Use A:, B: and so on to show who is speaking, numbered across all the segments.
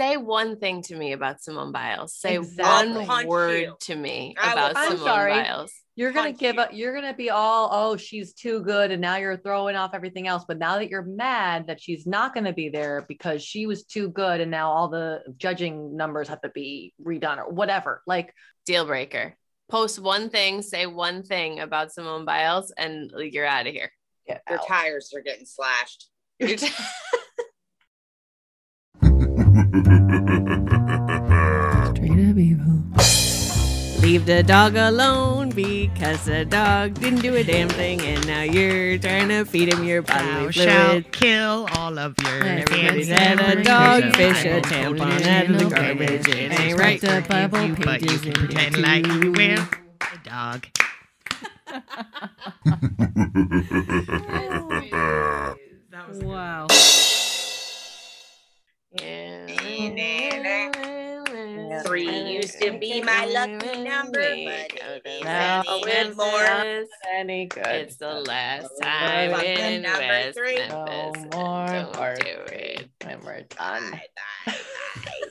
A: say one thing to me about Simone Biles. Say
B: Exactly.
A: one
C: Punch
A: word
C: you.
A: to me about
B: I'm
A: Simone
B: sorry.
A: Biles.
B: You're gonna
C: punch
B: give
C: you.
B: up. You're gonna be all, oh, she's too good, and now you're throwing off everything else. But now that you're mad that she's not gonna be there because she was too good, and now all the judging numbers have to be redone or whatever. Like,
A: Deal breaker. Post one thing, say one thing about Simone Biles, and you're out of here.
B: get
C: Your
B: out.
C: tires are getting slashed.
A: Leave the dog alone because the dog didn't do a damn thing, and now you're trying to feed him your
D: Thou
A: bodily
D: shalt
A: fluid.
D: kill all of your
B: And
A: Everybody's had a dog,
D: of
A: fish, a
D: Bible
A: tampon
D: soldiers
A: out of the
D: in
A: garbage.
D: garbage.
A: It ain't
D: right
A: right.
D: to
B: The Bible
D: you, but you can pretend like you
B: too.
D: will. A dog.
B: Wow.
C: Three used to be my lucky number, but it
B: Now
C: isn't
B: it's
C: anymore.
B: Any good.
A: It's the last time
C: more
A: in
C: number
A: West
C: three.
A: Memphis.
B: No more
A: Don't
B: part
A: do it.
B: And we're done.
C: Bye, bye,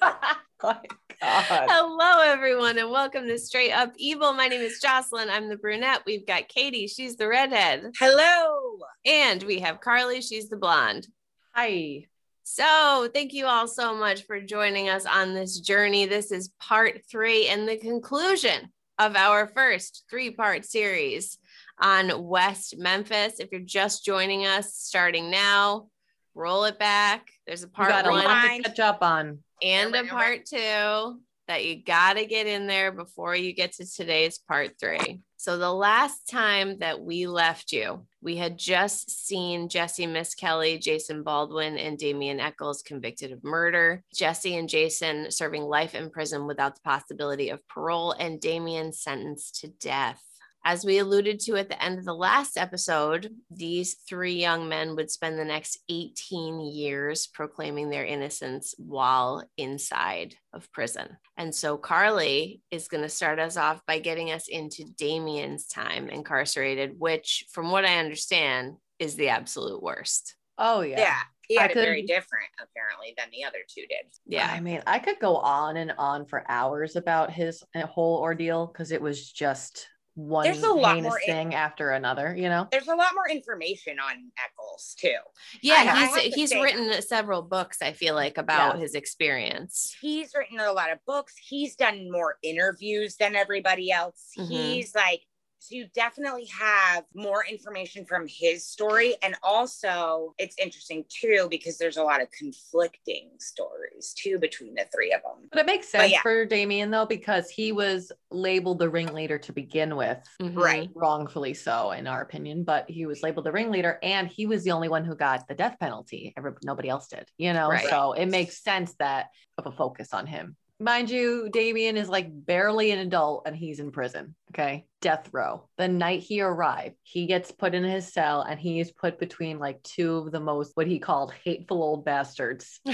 C: bye.
B: oh my God.
A: Hello, everyone, and welcome to Straight Up Evil. My name is Jocelyn. I'm the brunette. We've got Katie. She's the redhead.
C: Hello.
A: And we have Carly. She's the blonde.
B: Hi.
A: So, thank you all so much for joining us on this journey. This is part three and the conclusion of our first three part series on West Memphis. If you're just joining us starting now, roll it back. There's a part one
B: catch up on.
A: and a part two that you got to get in there before you get to today's part three. So, the last time that we left you, we had just seen Jesse Misskelley, Jason Baldwin, and Damien Echols convicted of murder. Jesse and Jason serving life in prison without the possibility of parole, and Damian sentenced to death. As we alluded to at the end of the last episode, these three young men would spend the next 18 years proclaiming their innocence while inside of prison. And so Carly is going to start us off by getting us into Damien's time incarcerated, which, from what I understand, is the absolute worst.
B: Oh
C: Yeah.
B: yeah.
C: He
B: I
C: had it very different, apparently, than the other two did.
A: Yeah.
B: I mean, I could go on and on for hours about his uh, whole ordeal because it was just one
C: There's a lot more in-
B: thing after another, you know?
C: There's a lot more information on Echols, too.
A: Yeah,
C: I- I
A: he's
C: to
A: he's written several books, I feel like, about
B: Yeah.
A: his experience.
C: He's written a lot of books. He's done more interviews than everybody else.
A: Mhm.
C: He's like, so you definitely have more information from his story. And also, it's interesting too, because there's a lot of conflicting stories too between the three of them.
B: But it makes sense
C: yeah.
B: for Damien though, because he was labeled the ringleader to begin with.
A: Mhm.
C: Right.
B: Wrongfully so, in our opinion, but he was labeled the ringleader and he was the only one who got the death penalty. Every, nobody else did, you know?
A: Right.
B: So it makes sense that of a focus on him. Mind you, Damien is like barely an adult and he's in prison. Okay. Death row. The night he arrived, he gets put in his cell and he is put between like two of the most, what he called hateful old bastards.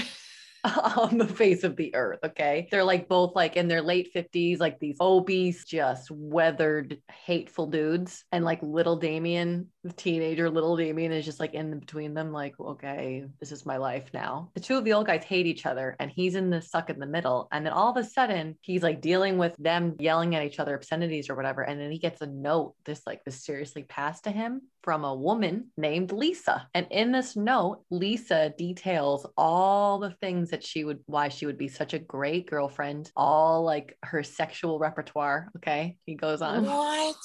B: on the face of the earth. Okay. They're like both like in their late 50s, like these obese, just weathered, hateful dudes. And like little Damien, the teenager, little Damien is just like in between them, like, okay, this is my life now. The two of the old guys hate each other and he's in the suck in the middle. And then all of a sudden, he's like dealing with them yelling at each other, obscenities or whatever. And then he gets a note, this like mysteriously passed to him from a woman named Lisa. And in this note, Lisa details all the things that she would, why she would be such a great girlfriend, all like her sexual repertoire. Okay. He goes on.
C: What?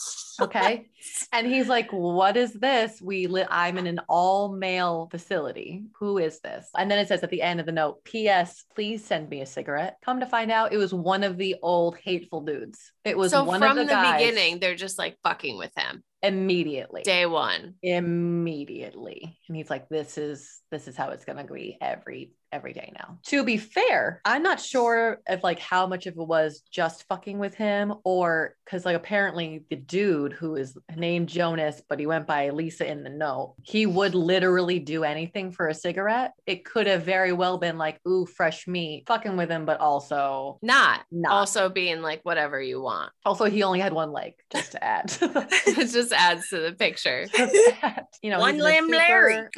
B: Okay. and he's like, What is this? We li- I'm in an all male facility. Who is this? And then it says at the end of the note, P.S. Please send me a cigarette. Come to find out, it was one of the old hateful dudes. It was
A: So
B: one
A: from
B: of
A: the,
B: the, guys
A: beginning, they're just like fucking with him.
B: Immediately.
A: Day one.
B: immediately. And he's like this is this is how it's going to be every every day now. To be fair i'm not sure if like how much of it was just fucking with him or because like apparently the dude who is named jonas but he went by lisa in the note he would literally do anything for a cigarette. It could have very well been like ooh fresh meat fucking with him but also
A: Not,
B: not.
A: Also being like whatever you want.
B: also he only had one leg just to add.
A: It's just adds to the picture.
B: you know
C: One
B: he's in a
C: limb Larry.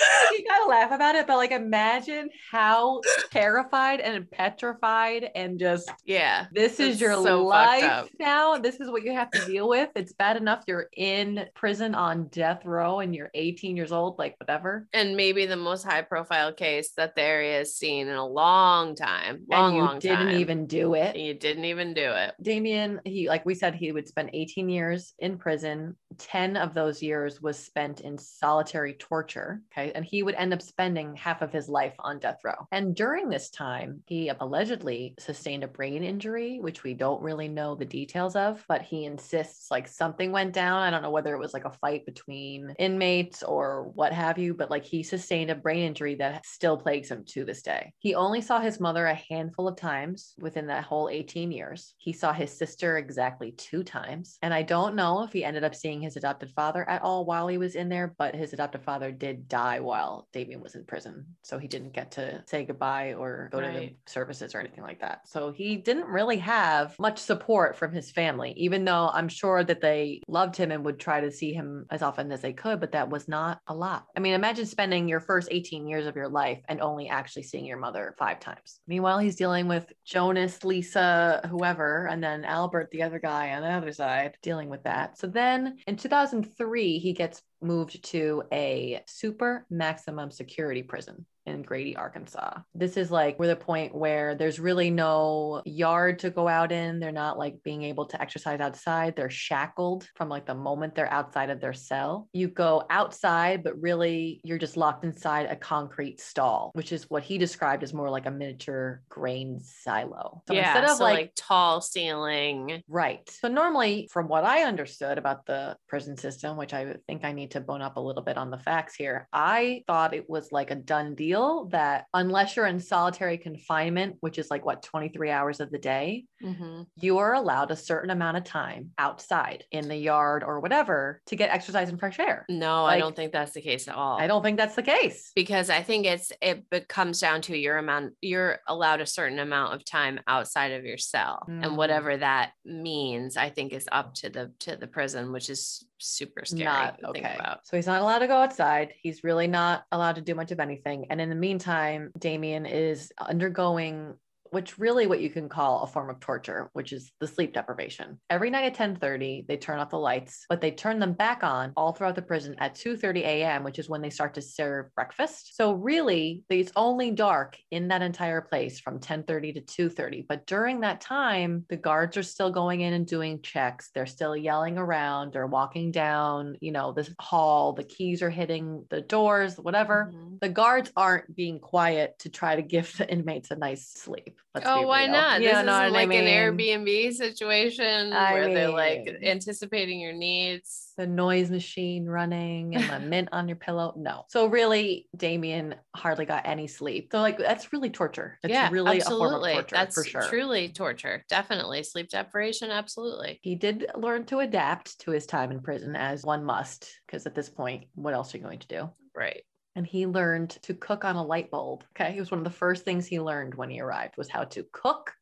B: we gotta laugh about it, but like imagine how terrified and petrified and just
A: Yeah.
B: this is your
A: so
B: life now. This is what you have to deal with. It's bad enough you're in prison on death row and you're 18 years old, like whatever.
A: And maybe the most high profile case that the area has seen in a long time. Long,
B: and you
A: long
B: didn't
A: time.
B: even do it.
A: You didn't even do it.
B: Damien, he like we said, he would spend 18 years in prison. 10 of those years was spent in solitary torture. Okay. And he would end up spending half of his life on death row. And during this time, he allegedly sustained a brain injury, which we don't really know the details of, but he insists like something went down. I don't know whether it was like a fight between inmates or what have you, but like he sustained a brain injury that still plagues him to this day. He only saw his mother a handful of times within that whole 18 years. He saw his sister exactly two times. And I don't know if he ended up seeing his adopted father at all while he was in there, but his adopted father did die while Damien was in prison. So he didn't get to say goodbye or go to the services or anything like that. So he didn't really have much support from his family, even though I'm sure that they loved him and would try to see him as often as they could, but that was not a lot. I mean, imagine spending your first 18 years of your life and only actually seeing your mother five times. Meanwhile, he's dealing with Jonas, Lisa, whoever, and then Albert, the other guy on the other side, dealing with that. So then in 2003, he gets moved to a super maximum security prison in Grady, Arkansas. This is like we're the point where there's really no yard to go out in. They're not like being able to exercise outside. They're shackled from like the moment they're outside of their cell. You go outside, but really you're just locked inside a concrete stall, which is what he described as more like a miniature grain silo. So
A: yeah.
B: instead of
A: so
B: like
A: like, tall ceiling.
B: Right. So normally, from what I understood about the prison system, which I think I need to bone up a little bit on the facts here, I thought it was like a done deal that unless you're in solitary confinement, which is like what 23 hours of the day,
A: Mhm.
B: you are allowed a certain amount of time outside in the yard or whatever to get exercise and fresh air.
A: No,
B: Like-
A: I don't think that's the case at all.
B: I don't think that's the case.
A: because I think it's it comes down to your amount you're allowed a certain amount of time outside of your cell
B: Mm.
A: and whatever that means I think is up to the to the prison which is super scary
B: not
A: to think
B: okay.
A: about.
B: So he's not allowed to go outside. He's really not allowed to do much of anything. And in the meantime, Damien is undergoing which really what you can call a form of torture, which is the sleep deprivation. Every night at 10:30, they turn off the lights, but they turn them back on all throughout the prison at 2:30 a.m., which is when they start to serve breakfast. So really, it's only dark in that entire place from 10:30 to 2:30. But during that time, the guards are still going in and doing checks. They're still yelling around. They're walking down, you know, this hall. The keys are hitting the doors, whatever.
A: Mhm.
B: The guards aren't being quiet to try to give the inmates a nice sleep. Let's oh, be
A: Oh, why
B: real.
A: not?
B: You
A: this
B: know
A: is
B: what I
A: like
B: mean?
A: an Airbnb situation
B: I
A: where they're like anticipating your needs.
B: the noise machine running and the mint on your pillow. No. So really, Damien hardly got any sleep. So like that's really torture. It's
A: yeah,
B: really
A: absolutely.
B: a form of torture
A: That's
B: for sure.
A: truly torture. Definitely sleep deprivation. Absolutely.
B: He did learn to adapt to his time in prison as one must, because at this point, what else are you going to do?
A: Right.
B: And he learned to cook on a light bulb. Okay, it was one of the first things he learned when he arrived was how to cook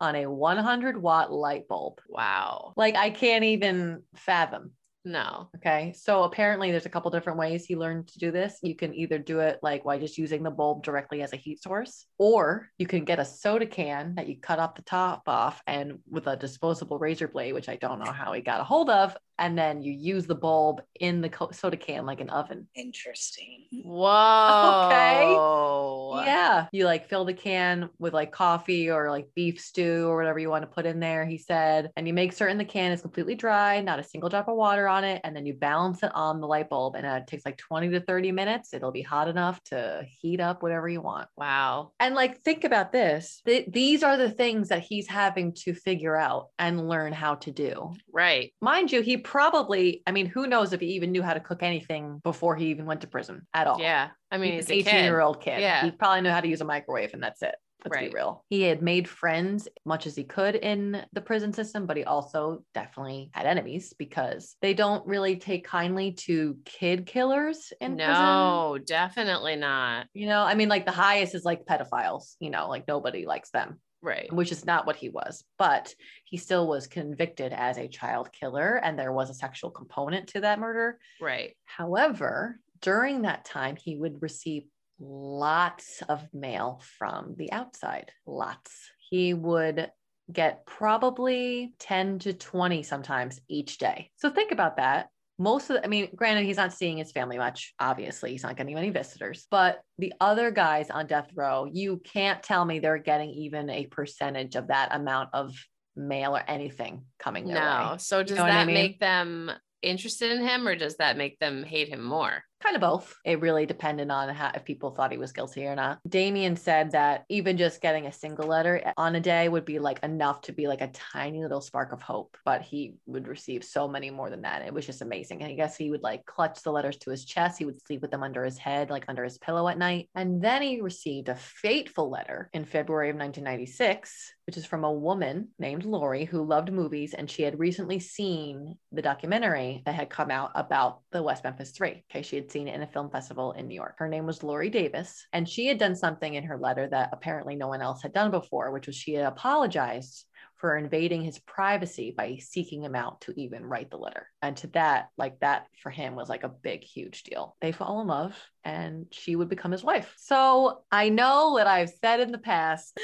B: on a 100 watt light bulb.
A: Wow.
B: Like I can't even fathom.
A: No.
B: Okay, so apparently there's a couple different ways he learned to do this. You can either do it like by just using the bulb directly as a heat source, or you can get a soda can that you cut off the top off and with a disposable razor blade, which I don't know how he got a hold of, and then you use the bulb in the co- soda can like an oven.
C: Interesting.
A: Whoa. Okay.
B: Yeah. You like fill the can with like coffee or like beef stew or whatever you want to put in there, he said. And you make certain the can is completely dry, not a single drop of water on it. And then you balance it on the light bulb. And uh, it takes like 20 to 30 minutes. It'll be hot enough to heat up whatever you want.
A: Wow.
B: And like, think about this. Th- these are the things that he's having to figure out and learn how to do.
A: Right.
B: Mind you, he probably, I mean, who knows if he even knew how to cook anything before he even went to prison at all.
A: Yeah. I mean,
B: he's an 18
A: kid.
B: year old kid.
A: Yeah.
B: He probably knew how to use a microwave and that's it. Let's
A: Right.
B: be real. He had made friends much as he could in the prison system, but he also definitely had enemies because they don't really take kindly to kid killers in prison.
A: No, definitely not.
B: You know, I mean, like the highest is like pedophiles, you know, like nobody likes them,
A: Right.
B: which is not what he was. But he still was convicted as a child killer, and there was a sexual component to that murder.
A: Right.
B: However, during that time, he would receive lots of mail from the outside. Lots. He would get probably 10 to 20 sometimes each day. So think about that. Most of the, I mean, granted, he's not seeing his family much. Obviously, he's not getting many visitors, but the other guys on death row, you can't tell me they're getting even a percentage of that amount of mail or anything coming their
A: No.
B: way.
A: So does
B: know what I
A: that
B: mean?
A: make them interested in him or does that make them hate him more?
B: Kind of both. It really depended on how, if people thought he was guilty or not. Damien said that even just getting a single letter on a day would be like enough to be like a tiny little spark of hope, but he would receive so many more than that. It was just amazing. And I guess he would like clutch the letters to his chest. He would sleep with them under his head, like under his pillow at night. And then he received a fateful letter in February of 1996 which is from a woman named Lorri who loved movies and she had recently seen the documentary that had come out about the West Memphis Three. Okay, she had seen it in a film festival in New York. Her name was Lorri Davis, and she had done something in her letter that apparently no one else had done before, which was she had apologized for invading his privacy by seeking him out to even write the letter. And to that, like that for him was like a big, huge deal. They fall in love and she would become his wife. So I know that I've said in the past,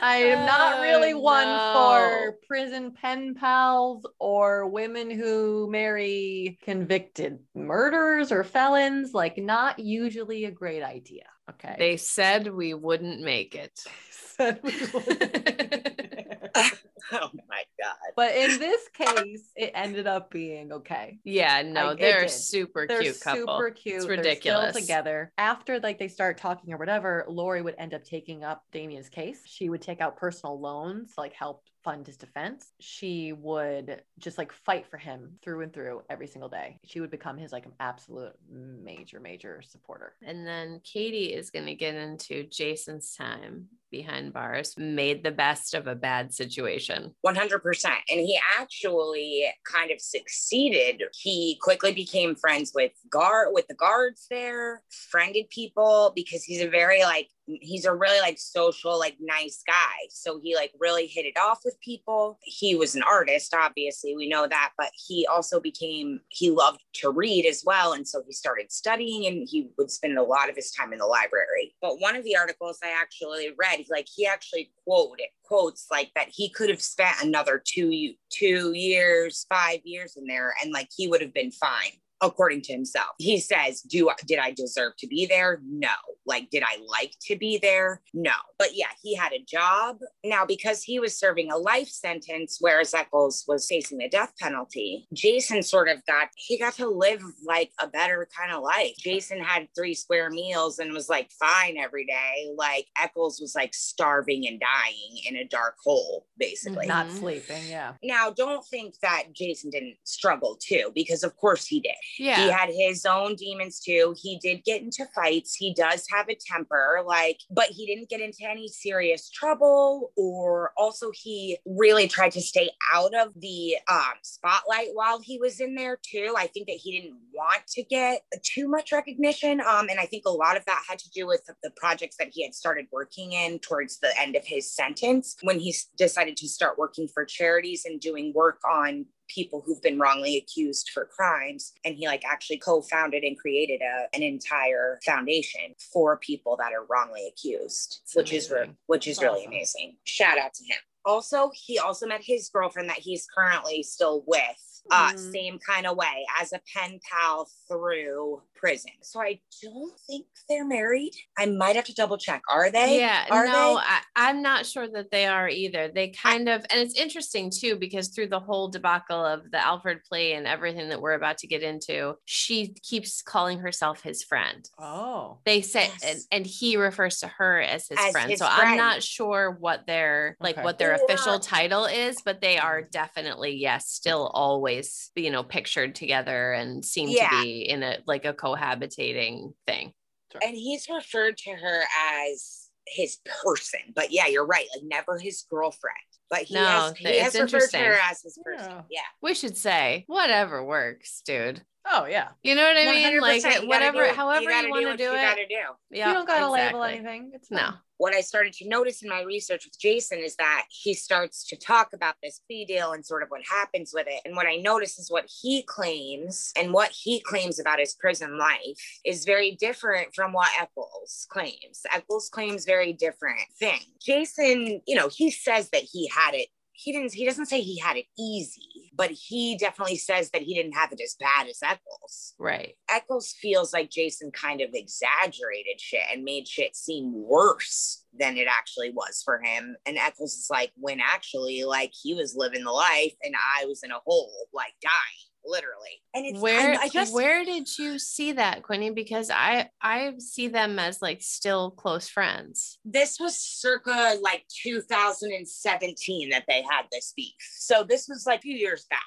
B: I am not oh, really
A: Oh,
B: one
A: no.
B: for prison pen pals or women who marry convicted murderers or felons. Like, not usually a great idea. Okay.
A: They said we wouldn't make it.
B: said we wouldn't.
C: Oh my God.
B: but in this case, it ended up being okay.
A: yeah, no,
B: Like,
A: they're a super
B: They're
A: cute couple.
B: super cute.
A: It's ridiculous.
B: still together. After like they start talking or whatever, Lorri would end up taking up Damien's case. She would take out personal loans to like help fund his defense. She would just like fight for him through and through every single day. She would become his like absolute major, major supporter.
A: And then Katie is going to get into Jason's time behind bars, made the best of a bad situation.
C: 100%. And he actually kind of succeeded. He quickly became friends with guard with the guards there, friended people because he's a very like he's a really like social like nice guy. So he like really hit it off with people. He was an artist, obviously, we know that, but he also became he loved to read as well and so he started studying and he would spend a lot of his time in the library. But one of the articles I actually read, like he actually quoted quotes like that he could have spent another two two years, five years in there, and like he would have been fine. According to himself, he says, "Do I- did I deserve to be there? No. Like, did I like to be there? No. But yeah, he had a job now because he was serving a life sentence, whereas Echols was facing the death penalty. Jason sort of got he got to live like a better kind of life. Jason had three square meals and was like fine every day. Like Echols was like starving and dying in a dark hole, basically.
B: Not sleeping. Yeah.
C: Now, don't think that Jason didn't struggle too, because of course he did.
A: Yeah.
C: He had his own demons too. He did get into fights. He does have a temper, like, but he didn't get into any serious trouble. Or also, he really tried to stay out of the um, spotlight while he was in there too. I think that he didn't want to get too much recognition. Um, and I think a lot of that had to do with the projects that he had started working in towards the end of his sentence when he decided to start working for charities and doing work on people who've been wrongly accused for crimes and he like actually co-founded and created a, an entire foundation for people that are wrongly accused which is re- which is really amazing. Shout out to him also he also met his girlfriend that he's currently still with uh
B: Mhm.
C: same kind of way as a pen pal through prison so i don't think they're married i might have to double check are they
A: yeah,
C: are
A: no,
C: they
A: I, I'm not sure that they are either. They kind of, and it's interesting too, because through the whole debacle of the Alford plea and everything that we're about to get into, she keeps calling herself his friend.
B: Oh.
A: They say, and,
C: Yes.
A: and he refers to her as his
C: As
A: friend.
C: his
A: so I'm not sure what they're like
B: Okay.
A: what their official
C: Or-
A: title is, but they are mm-hmm. definitely yes, still always you know pictured together and seem
C: Yeah.
A: to be in a like a cohabitating thing.
C: and he's referred to her as his person but yeah you're right like never his girlfriend but he
A: No,
C: has he has referred to her as his person
B: Yeah.
C: yeah
A: We should say whatever works, dude.
B: Oh yeah.
A: You know what I mean?
C: 100%,
A: Like whatever,
C: do-
A: however you,
C: gotta
A: want to
C: what
A: do
C: you
A: it.
C: gotta do.
A: Yeah,
B: you don't gotta label anything. It's
A: No.
C: what I started to notice in my research with Jason is that he starts to talk about this plea deal and sort of what happens with it. And what I notice is what he claims and what he claims about his prison life is very different from what Echols claims. Echols claims very different thing. Jason, you know, he says that he had it. He didn't, he doesn't say he had it easy, but he definitely says that he didn't have it as bad as Echols.
A: Right.
C: Echols feels like Jason kind of exaggerated shit and made shit seem worse than it actually was for him. And Echols is like, when actually, like, he was living the life and I was in a hole, like dying, literally. And it's
A: Where
C: I, I just
A: where did you see that, Quinny? Because I I see them as like still close friends.
C: this was circa like 2017 that they had this beef. So this was like a few years back.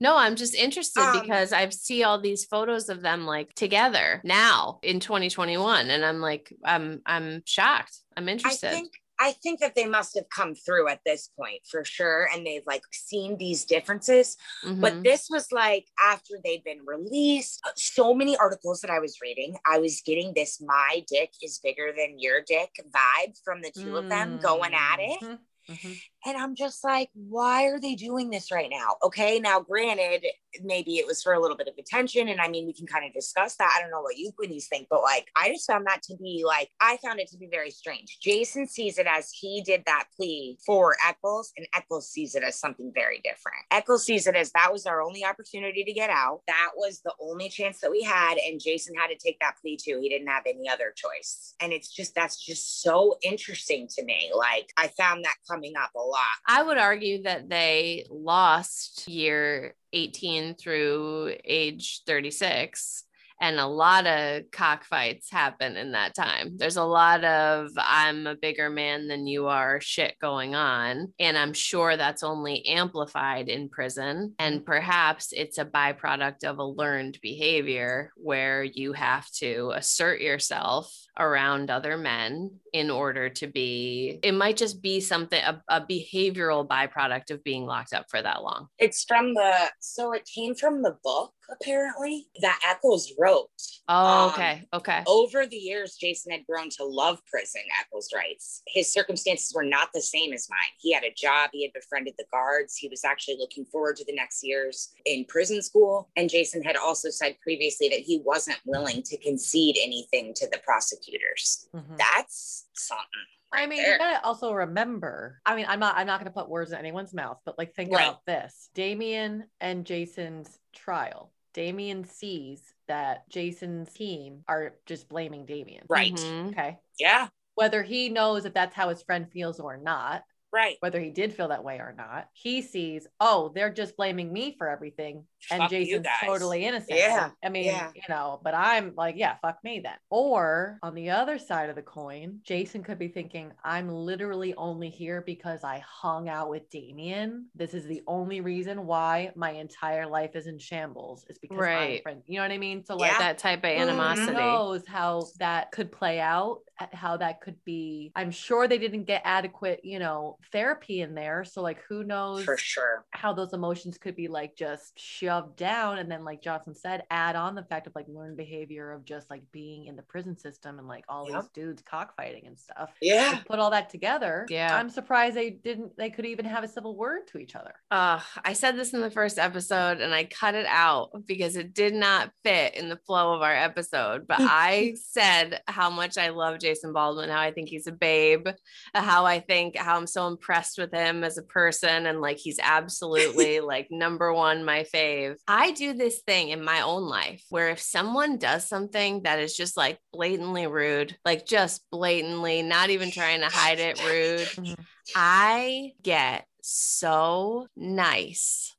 A: No, I'm just interested
C: Um,
A: because I see all these photos of them like together now in 2021, and I'm like, I'm I'm shocked. I'm
C: I
A: interested.
C: think I think that they must have come through at this point for sure. And they've like seen these differences.
A: Mhm.
C: But this was like after they'd been released. Uh, So many articles that I was reading, I was getting this my dick is bigger than your dick vibe from the two of them going at it.
B: Mhm, mhm.
C: And I'm just like, why are they doing this right now? Okay. Now, granted, maybe it was for a little bit of attention. And I mean, we can kind of discuss that. I don't know what you Quinnies think, but like, I just found that to be like, I found it to be very strange. Jason sees it as he did that plea for Echols, and Echols sees it as something very different. Echols sees it as that was our only opportunity to get out. That was the only chance that we had. And Jason had to take that plea too. He didn't have any other choice. And it's just, that's just so interesting to me. Like, I found that coming up a lot.
A: I would argue that they lost year 18 through age 36 and a lot of cockfights happen in that time. There's a lot of I'm a bigger man than you are shit going on. And I'm sure that's only amplified in prison. And mm-hmm. perhaps it's a byproduct of a learned behavior where you have to assert yourself around other men in order to be, it might just be something, a, a behavioral byproduct of being locked up for that long.
C: It's from the so it came from the book apparently that Echols wrote.
A: Oh,
C: Um,
A: okay. Okay.
C: Over the years, Jason had grown to love prison, Echols writes. His circumstances were not the same as mine. He had a job, he had befriended the guards, he was actually looking forward to the next years in prison school. And Jason had also said previously that he wasn't willing to concede anything to the prosecutors.
B: Mhm.
C: That's something.
B: I mean,
C: there.
B: you gotta also remember. I mean, I'm not. I'm not gonna put words in anyone's mouth, but like, think
C: Right.
B: about this: Damien and Jason's trial. Damien sees that Jason's team are just blaming Damien.
C: right.
A: Mhm.
B: Okay.
C: Yeah.
B: Whether he knows if that's how his friend feels or not,
C: Right.
B: whether he did feel that way or not, he sees, oh, they're just blaming me for everything. And
C: Fuck
B: Jason's totally innocent.
C: Yeah,
B: I mean,
C: yeah.
B: you know, but I'm like, yeah, fuck me then. Or on the other side of the coin, Jason could be thinking, I'm literally only here because I hung out with Damien. This is the only reason why my entire life is in shambles. Is because I'm
A: Right.
B: friend. You know what I mean? So like
C: Yeah.
A: That type of
C: Mhm.
B: who
A: animosity.
B: knows how that could play out how that could be i'm sure they didn't get adequate you know therapy in there so like who knows
C: For sure.
B: how those emotions could be like just shoved down and then like johnson said add on the fact of like learned behavior of just like being in the prison system and like all
C: Yep.
B: these dudes cockfighting and stuff
C: Yeah.
B: Like, put all that together
A: Yeah.
B: i'm surprised they didn't they could even have a civil word to each other
A: Uh, I said this in the first episode and I cut it out because it did not fit in the flow of our episode. But I said how much I love Jason Baldwin, how I think he's a babe, how I think how I'm so impressed with him as a person, and like he's absolutely like number one, my fave. I do this thing in my own life where if someone does something that is just like blatantly rude, like just blatantly, not even trying to hide it, rude,
B: Mhm.
A: I get so nice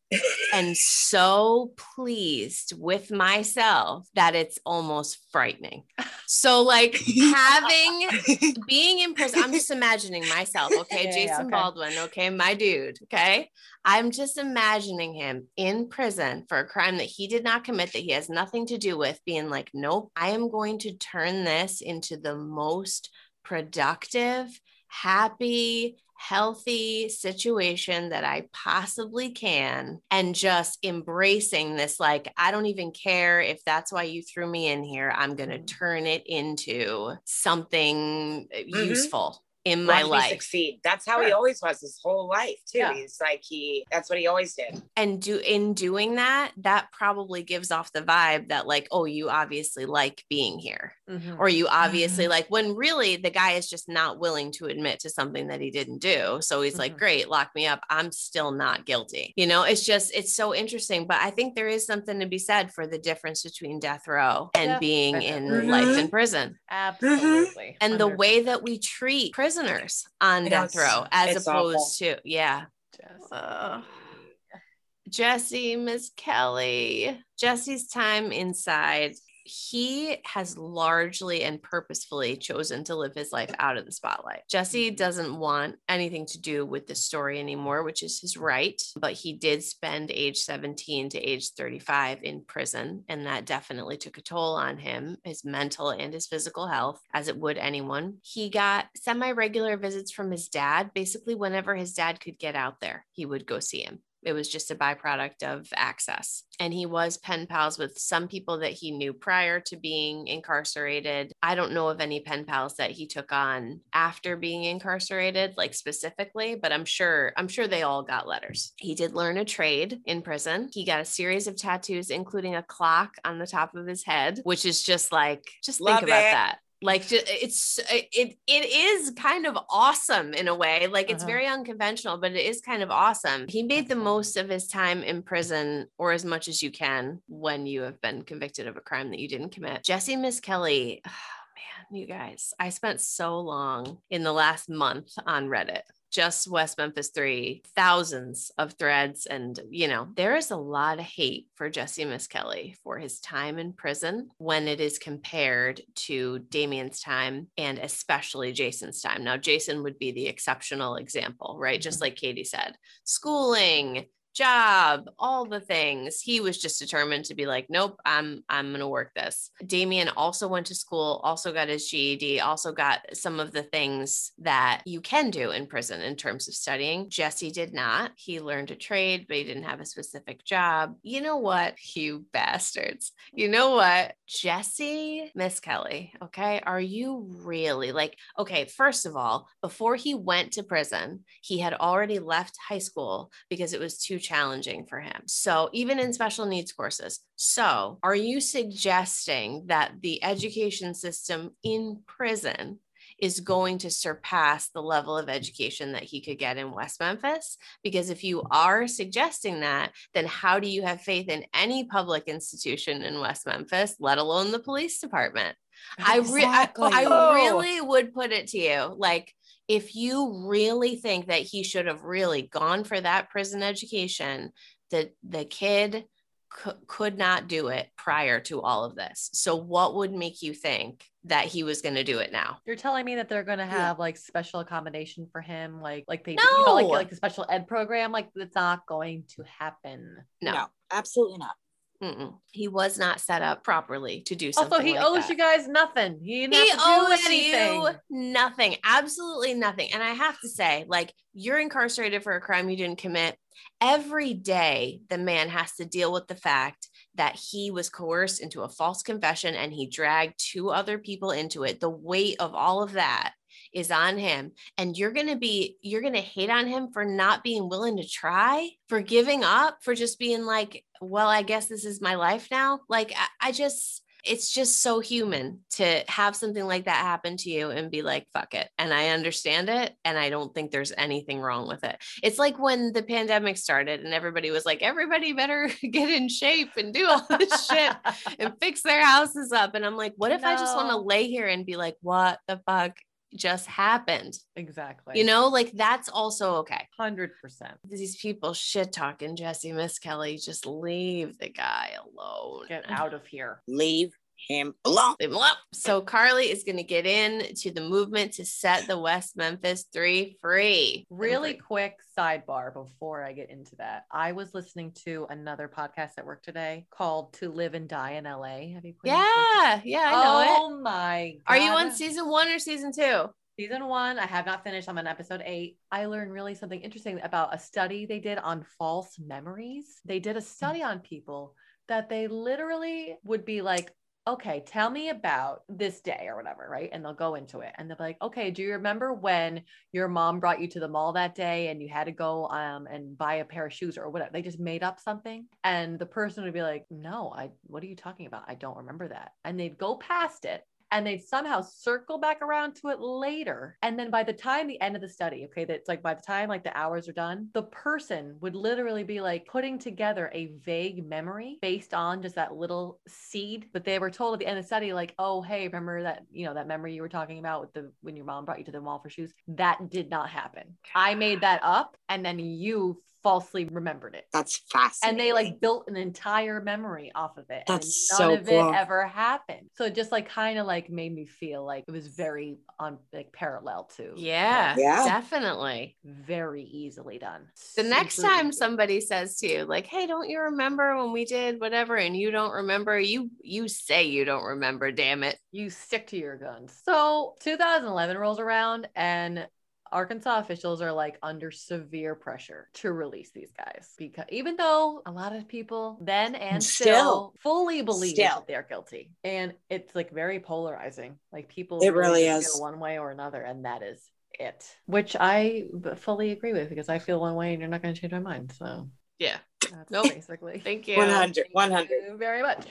A: and so pleased with myself that it's almost frightening. So, like having being in prison, I'm just imagining myself, okay,
B: Yeah, yeah,
A: Jason
B: okay.
A: Baldwin, okay, my dude, okay. I'm just imagining him in prison for a crime that he did not commit, that he has nothing to do with, being like, nope, I am going to turn this into the most productive, happy, healthy situation that I possibly can and just embracing this like I don't even care if that's why you threw me in here I'm going to
B: Mhm.
A: turn it into something uh,
C: Mhm.
A: useful in my
C: Watch
A: life
C: succeed. That's how he always was his whole life too.
B: Yeah.
C: He's like he that's what he always did.
A: and do in doing that that probably gives off the vibe that like oh you obviously like being here
B: Mhm.
A: or you obviously
C: Mhm.
A: like when really the guy is just not willing to admit to something that he didn't do so he's like
B: Mhm.
A: great lock me up i'm still not guilty you know it's just it's so interesting but i think there is something to be said for the difference between death row and
B: Yeah,
A: being in
B: definitely.
A: life in prison
B: Absolutely.
A: and the way that we treat prisoners on
C: I know,
A: death row as
C: it's
A: opposed to yeah
B: Just-
A: Ugh. Jesse, Misskelley. Jesse's time inside, he has largely and purposefully chosen to live his life out of the spotlight. Jesse
B: Mhm.
A: doesn't want anything to do with the story anymore, which is his right. But he did spend age 17 to age 35 in prison. And that definitely took a toll on him, his mental and his physical health, as it would anyone. He got semi regular visits from his dad. Basically, whenever his dad could get out there, he would go see him. It was just a byproduct of access. And he was pen pals with some people that he knew prior to being incarcerated. I don't know of any pen pals that he took on after being incarcerated, like specifically, but I'm sure, I'm sure they all got letters. He did learn a trade in prison. He got a series of tattoos, including a clock on the top of his head, which is just like, just
C: Love
A: think about
C: it.
A: that like it's it it is kind of awesome in a way. Like it's
B: Uh-huh.
A: very unconventional but it is kind of awesome. He made the most of his time in prison or as much as you can when you have been convicted of a crime that you didn't commit. Jesse Misskelley oh man you guys i spent so long in the last month on reddit just West Memphis 3, thousands of threads. And, you know, there is a lot of hate for Jesse Misskelley for his time in prison when it is compared to Damien's time and especially Jason's time. Now, Jason would be the exceptional example, right? Just mm-hmm. like Katie said, schooling, job, all the things. He was just determined to be like, nope, I'm I'm gonna work this. Damien also went to school, also got his GED, also got some of the things that you can do in prison in terms of studying. Jesse did not. He learned a trade, but he didn't have a specific job. You know what, you bastards? You know what? Jesse, Misskelley, okay, are you really like, okay, first of all, before he went to prison, he had already left high school because it was too challenging for him. So, even in special needs courses. So, are you suggesting that the education system in prison is going to surpass the level of education that he could get in West Memphis? Because if you are suggesting that, then how do you have faith in any public institution in West Memphis, let alone the police department? I, re- I, I really oh. would put it to you like if you really think that he should have really gone for that prison education that the kid cou- could not do it prior to all of this so what would make you think that he was going to do it now
B: You're telling me that they're gonna
C: Yeah.
B: have like special accommodation for him, like like they you know, like
A: No.
B: like the special ed program, like that's not going to happen.
A: no,
C: absolutely not.
A: Mm-mm. he was not set up properly to do something
B: Also, he
A: like
B: owes
A: that.
B: you guys nothing. He
A: he
B: have to do
A: owes
B: anything.
A: you nothing absolutely nothing and i have to say like you're incarcerated for a crime you didn't commit every day the man has to deal with the fact that he was coerced into a false confession and he dragged two other people into it the weight of all of that is on him and you're going to be you're going to hate on him for not being willing to try for giving up for just being like well i guess this is my life now like i, I just it's just so human to have something like that happen to you and be like, fuck it. And I understand it. And I don't think there's anything wrong with it. It's like when the pandemic started and everybody was like, everybody better get in shape and do all this shit and fix their houses up. And I'm like, what if I just want to lay here and be like, what the fuck just happened?
B: exactly.
A: You know, like that's also okay.
B: hundred percent.
A: These people shit talking Jesse Misskelley, just leave the guy alone.
B: Get out of here.
C: Leave him alone.
A: Leave him alone. So Carly is going to get in to the movement to set the West Memphis Three free.
B: Really
A: Free.
B: quick sidebar before I get into that. I was listening to another podcast at work today called To Live and Die in LA. Have you put any-
A: Yeah, yeah, I know it.
B: oh my
A: Are you on season one or season two?
B: Season one, I have not finished. I'm on episode eight. I learned really something interesting about a study they did on false memories. They did a study mm. on people that they literally would be like, okay, tell me about this day or whatever, right? And they'll go into it and they'll be like, okay, do you remember when your mom brought you to the mall that day and you had to go um and buy a pair of shoes or whatever? They just made up something. And the person would be like, no, I what are you talking about? I don't remember that. And they'd go past it and they'd somehow circle back around to it later. And then by the time the end of the study, okay, that's like by the time like the hours are done, the person would literally be like putting together a vague memory based on just that little seed. But they were told at the end of the study, like, oh, hey, remember that, you know, that memory you were talking about with the when your mom brought you to the mall for shoes? That did not happen. I made that up and then you falsely remembered it
C: That's fascinating.
B: and they like built an entire memory off of it
C: That's
B: and none
C: so
B: of
C: cool.
B: it ever happened so it just like kind of like made me feel like it was very on like parallel to
A: Yeah,
C: Yeah.
A: definitely.
B: very easily done
A: The next time
B: easy.
A: somebody says to you, like, "Hey, don't you remember when we did whatever?" and you don't remember, you you say you don't remember. Damn it!
B: you stick to your guns so 2011 rolls around and Arkansas officials are like under severe pressure to release these guys because even though a lot of people then and still,
C: Still.
B: fully believe
C: Still.
B: that they're guilty, and it's like very polarizing. Like people,
C: It really
B: just
C: is.
B: feel one way or another, and that is it. Which I fully agree with because I feel one way, and you're not going to change my mind. So
A: Yeah.
B: that's
A: Nope.
B: basically.
A: Thank you.
C: 100, 100.
B: Thank you very much.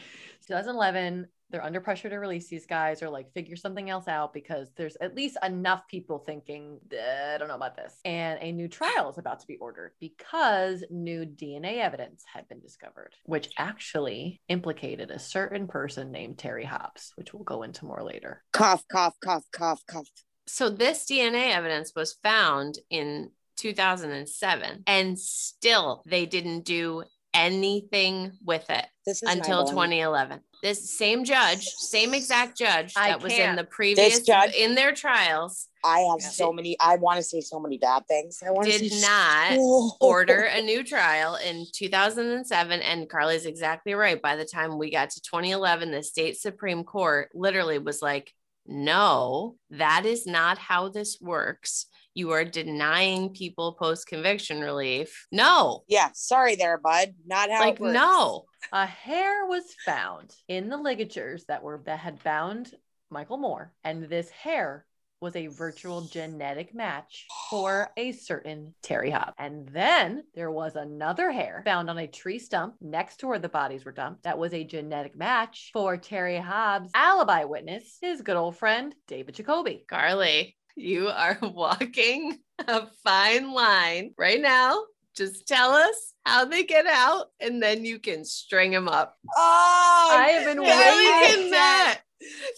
B: 2011, they're under pressure to release these guys or like figure something else out because there's at least enough people thinking, "Uh, I don't know about this. And a new trial is about to be ordered because new DNA evidence had been discovered, which actually implicated a certain person named Terry Hobbs, which we'll go into more later.
C: Cough, cough, cough, cough, cough.
A: So this DNA evidence was found in 2007, and still they didn't do anything with it
C: This is
A: until 2011. This same judge, same exact judge
B: I
A: that was in the previous
C: judge-
A: in their trials
C: I have
B: Yeah.
C: so many. I want to say so many bad things. I want to
A: did
C: say
A: not
C: so- oh.
A: order a new trial in 2007 and Carly's exactly right by the time we got to 2011 the state supreme court literally was like no that is not how this works you are denying people post conviction relief no
C: Yeah, sorry there, bud. Not how.
A: like no
B: A hair was found in the ligatures that were that had bound Michael Moore, and this hair was a virtual genetic match for a certain Terry Hobbs. And then there was another hair found on a tree stump next to where the bodies were dumped. That was a genetic match for Terry Hobbs' alibi witness, his good old friend David Jacoby.
A: Carly you are walking a fine line right now just tell us how they get out and then you can string them up
C: Oh,
B: I have been
A: Carly
B: waiting.
A: cannot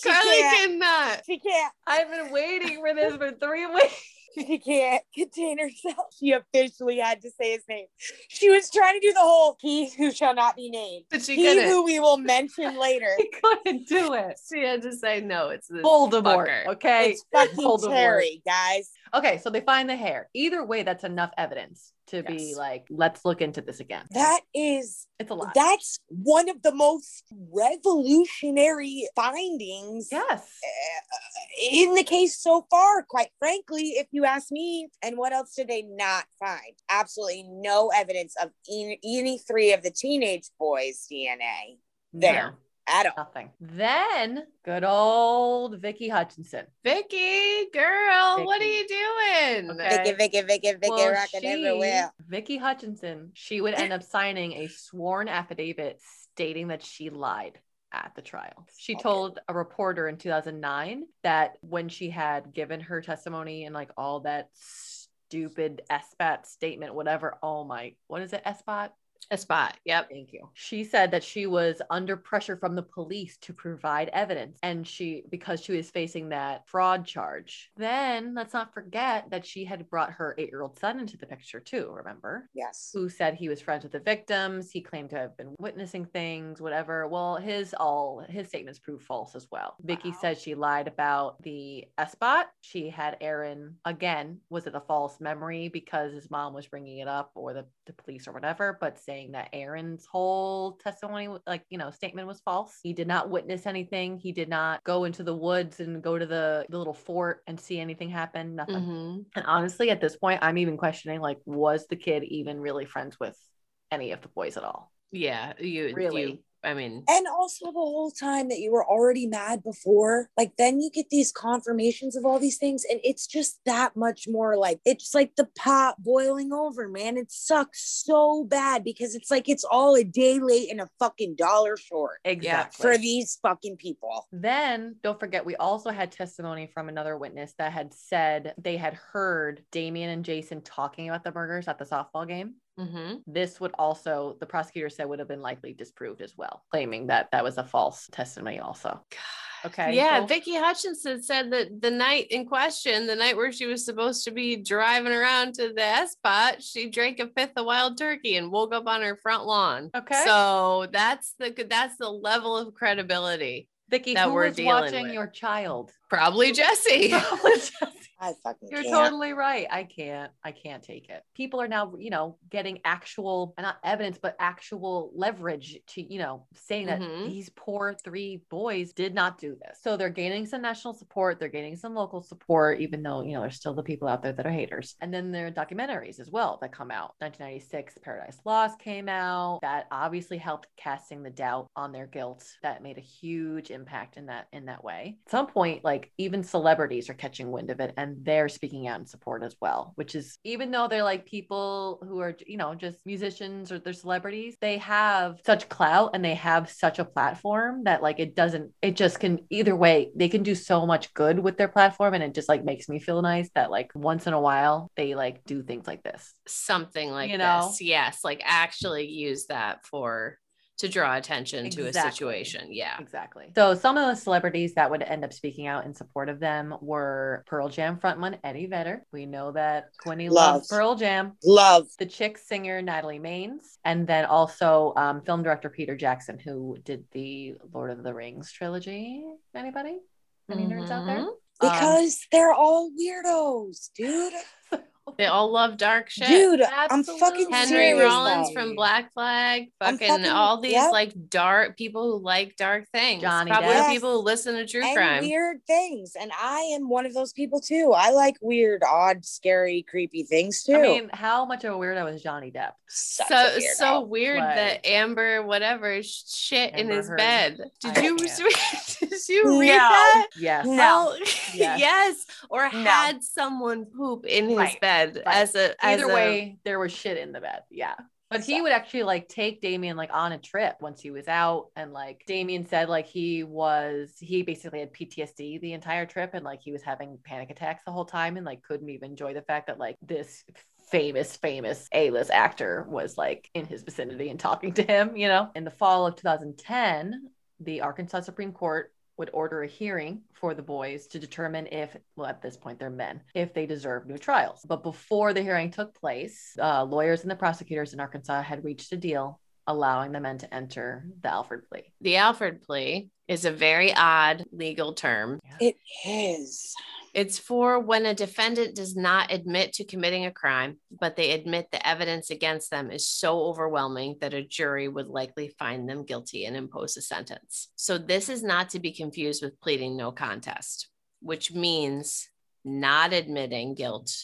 C: She
A: Carly
C: can't.
A: cannot
C: She can't.
B: I've been waiting for this for three weeks.
C: She can't contain herself. She officially had to say his name. She was trying to do the whole "he who shall not be named,"
A: but she
C: he
A: couldn't
C: who we will mention later.
B: I couldn't do it.
A: She had to say no. It's this
B: Voldemort.
A: fucker.
B: Okay.
C: It's fucking
B: Voldemort.
C: Terry, guys.
B: Okay, so they find the hair. Either way, that's enough evidence to be like, let's look into this again.
C: That is
B: it's a lot.
C: that's one of the most revolutionary findings
B: yes.
C: uh, in the case so far, quite frankly, if you ask me. And what else did they not find? Absolutely no evidence of any, any three of the teenage boys' DNA there at all.
B: Nothing. Then good old Vicky Hutcheson.
A: Vicky, girl, what are you doing?
B: Okay.
C: Vicky, Vicky, Vicky, Vicky,
B: Well,
C: rocking
B: she-
C: everywhere.
B: Vicky Hutcheson, she would end up signing a sworn affidavit stating that she lied at the trial. She
C: Okay.
B: told a reporter in 2009 that when she had given her testimony and like all that stupid Esbat statement, whatever. Oh my, what is it? Esbat?
A: A spot. Yep.
B: Thank you. She said that she was under pressure from the police to provide evidence and she because she was facing that fraud charge. Then let's not forget that she had brought her 8-year-old son into the picture too, remember?
C: Yes.
B: Who said he was friends with the victims, he claimed to have been witnessing things, whatever. Well, his all his statements proved false as well. Vicky
C: Wow.
B: said she lied about the Esbat. She had Aaron again, was it a false memory because his mom was bringing it up or the, the police or whatever, but saying that Aaron's whole testimony, like, you know, statement was false. He did not witness anything. He did not go into the woods and go to the, the little fort and see anything happen. Nothing.
A: Mhm.
B: And honestly, at this point, I'm even questioning like, was the kid even really friends with any of the boys at all?
A: Yeah. You
B: Really?
A: You, I mean,
C: And also the whole time that you were already mad before, like then you get these confirmations of all these things, and it's just that much more like it's like the pot boiling over, man. It sucks so bad because it's like it's all a day late and a fucking dollar short
B: Exactly.
C: for these fucking people.
B: Then don't forget, we also had testimony from another witness that had said they had heard Damien and Jason talking about the murders at the softball game.
A: Mhm.
B: This would also, the prosecutor said, would have been likely disproved as well, claiming that that was a false testimony, also. Okay.
A: Yeah,
B: so-
A: Vicky Hutcheson said that the night in question, the night where she was supposed to be driving around to the Esbat, she drank a fifth of wild turkey and woke up on her front lawn.
B: Okay.
A: So that's the that's the level of credibility.
B: Vicky,
A: that
B: who
A: we're
B: was watching
A: with.
B: your child?
A: Probably Jesse.
C: I fucking
B: You're
C: can't.
B: totally right. I can't. I can't take it. People are now, you know, getting actual, not evidence, but actual leverage to, you know, saying that
A: Mhm.
B: these poor three boys did not do this. So they're gaining some national support. They're gaining some local support, even though, you know, there's still the people out there that are haters. And then there are documentaries as well that come out. 1996, Paradise Lost came out. That obviously helped casting the doubt on their guilt. That made a huge impact in that in that way. At some point, like even celebrities are catching wind of it and they're speaking out in support as well, which is even though they're like people who are, you know, just musicians or they're celebrities, they have such clout and they have such a platform that like it doesn't, it just can either way, they can do so much good with their platform. And it just like makes me feel nice that like once in a while they like do things like this.
A: Something like
B: You know?
A: this. Yes, like actually use that for to draw attention to a situation. Yeah.
B: Exactly. So some of the celebrities that would end up speaking out in support of them were Pearl Jam frontman Eddie Vedder. We know that Quinny
C: Love.
B: loves Pearl Jam.
C: Love.
B: the chick singer Natalie Maines, and then also um, film director Peter Jackson, who did the Lord of the Rings trilogy. Anybody? Any nerds out there?
A: Mhm.
B: Um,
C: Because they're all weirdos, dude.
A: They all love dark shit.
C: Dude, I'm fucking
A: Henry
C: serious,
A: Rollins
C: though.
A: from Black Flag, fucking,
C: fucking-
A: all these
C: yep.
A: like dark people who like dark things.
B: Johnny
A: Probably
C: Depp.
A: people who listen to true
C: and
A: crime.
C: weird things. And I am one of those people too. I like weird, odd, scary, creepy things too.
B: I mean, how much of a weirdo is Johnny Depp?
C: Such
A: so
C: weirdo.
A: so weird
B: Like-
A: that Amber whatever sh- shit in his
B: Heard.
A: bed. Did
B: I
A: you
B: can't.
A: did you read
C: No.
A: that?
B: Yes.
C: No.
A: Oh,
B: Yes.
A: yes, or
C: No.
A: had someone poop in his
B: Right.
A: bed
B: Right.
A: as a as
B: Either
A: a-
B: way, there was shit in the bed. Yeah. But he would actually like take Damien like on a trip once he was out. And like Damien said, like he was, he basically had PTSD the entire trip and like he was having panic attacks the whole time and like couldn't even enjoy the fact that like this famous, famous A list actor was like in his vicinity and talking to him, you know? In the fall of 2010, the Arkansas Supreme Court would order a hearing for the boys to determine if, well, at this point, they're men, if they deserve new trials. But before the hearing took place, uh, lawyers and the prosecutors in Arkansas had reached a deal allowing the men to enter the Alford plea.
A: the Alford plea is a very odd legal term.
C: it is.
A: It's for when a defendant does not admit to committing a crime, but they admit the evidence against them is so overwhelming that a jury would likely find them guilty and impose a sentence. So, this is not to be confused with pleading no contest, which means not admitting guilt,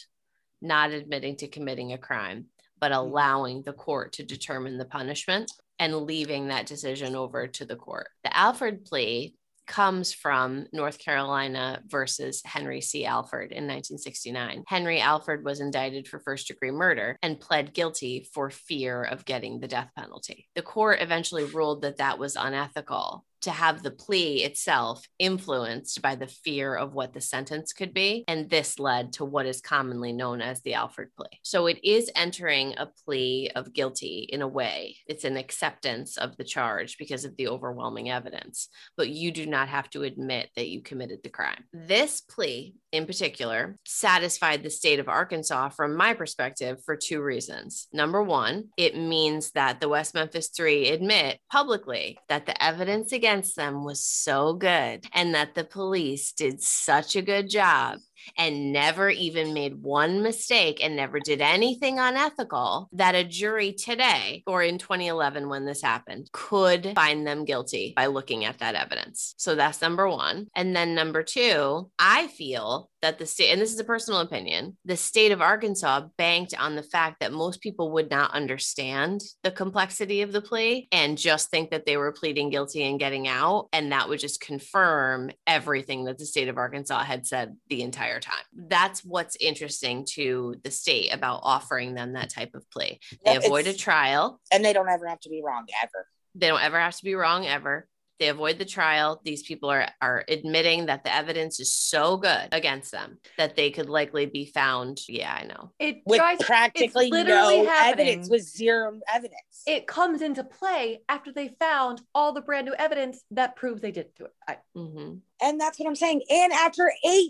A: not admitting to committing a crime, but mm-hmm. allowing the court to determine the punishment and leaving that decision over to the court. The Alford plea comes from North Carolina versus Henry C. Alford in 1969. Henry Alford was indicted for first degree murder and pled guilty for fear of getting the death penalty. The court eventually ruled that that was unethical to have the plea itself influenced by the fear of what the sentence could be. And this led to what is commonly known as the Alford plea. So it is entering a plea of guilty in a way, it's an acceptance of the charge because of the overwhelming evidence, but you do not have to admit that you committed the crime. This plea in particular satisfied the state of Arkansas from my perspective for two reasons. Number one, it means that the West Memphis Three admit publicly that the evidence against them was so good and that the police did such a good job and never even made one mistake and never did anything unethical, that a jury today or in 2011 when this happened could find them guilty by looking at that evidence. So that's number one. And then number two, I feel that the state, and this is a personal opinion, the state of Arkansas banked on the fact that most people would not understand the complexity of the plea and just think that they were pleading guilty and getting out. And that would just confirm everything that the state of Arkansas had said the entire time. That's what's interesting to the state about offering them that type of plea. They
C: Yeah,
A: avoid a trial.
C: And they don't ever have to be wrong ever.
A: They don't ever have to be wrong ever. They avoid the trial. These people are are admitting that the evidence is so good against them that they could likely be found. Yeah, I know.
B: It
C: With
B: guys,
C: practically
B: literally
C: no
B: happening.
C: evidence, with zero evidence.
B: it comes into play after they found all the brand new evidence that proves they didn't do it. I,
A: hmm
C: and that's what I'm saying. And after 18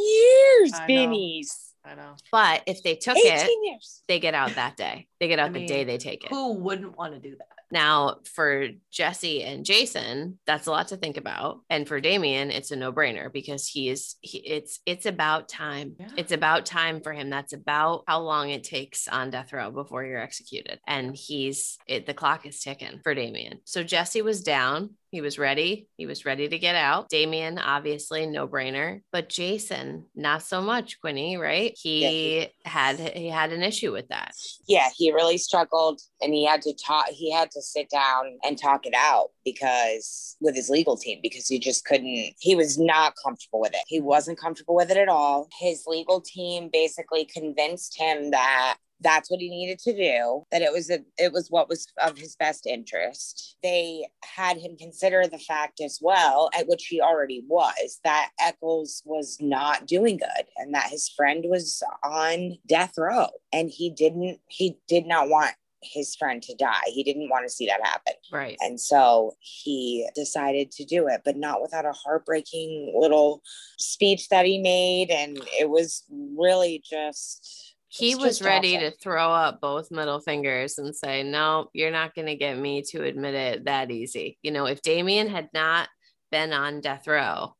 C: years,
B: I know.
C: Benny's.
B: I know.
A: But if they took
C: 18
A: it,
C: years.
A: they get out that day. They get out
B: I
A: the
B: mean,
A: day they take it.
B: Who wouldn't want to do that?
A: Now, for Jesse and Jason, that's a lot to think about. And for Damien, it's a no-brainer because he is he, it's it's about time.
B: Yeah.
A: It's about time for him. That's about how long it takes on death row before you're executed. And he's it the clock is ticking for Damien. So Jesse was down. He was ready. He was ready to get out. Damien, obviously, no brainer. But Jason, not so much, Quinny, right? He
C: Yeah,
A: had he had an issue with that.
C: yeah, he really struggled and he had to talk, he had to sit down and talk it out because with his legal team, because he just couldn't, he was not comfortable with it. He wasn't comfortable with it at all. His legal team basically convinced him that that's what he needed to do that it was a, it was what was of his best interest they had him consider the fact as well at which he already was that Echols was not doing good and that his friend was on death row and he didn't he did not want his friend to die he didn't want to see that happen
A: Right.
C: and so he decided to do it, but not without a heartbreaking little speech that he made. And it was really just.
A: He was ready to throw up both middle fingers and say, No, you're not going to get me to admit it that easy. You know, if Damien had not been on death row,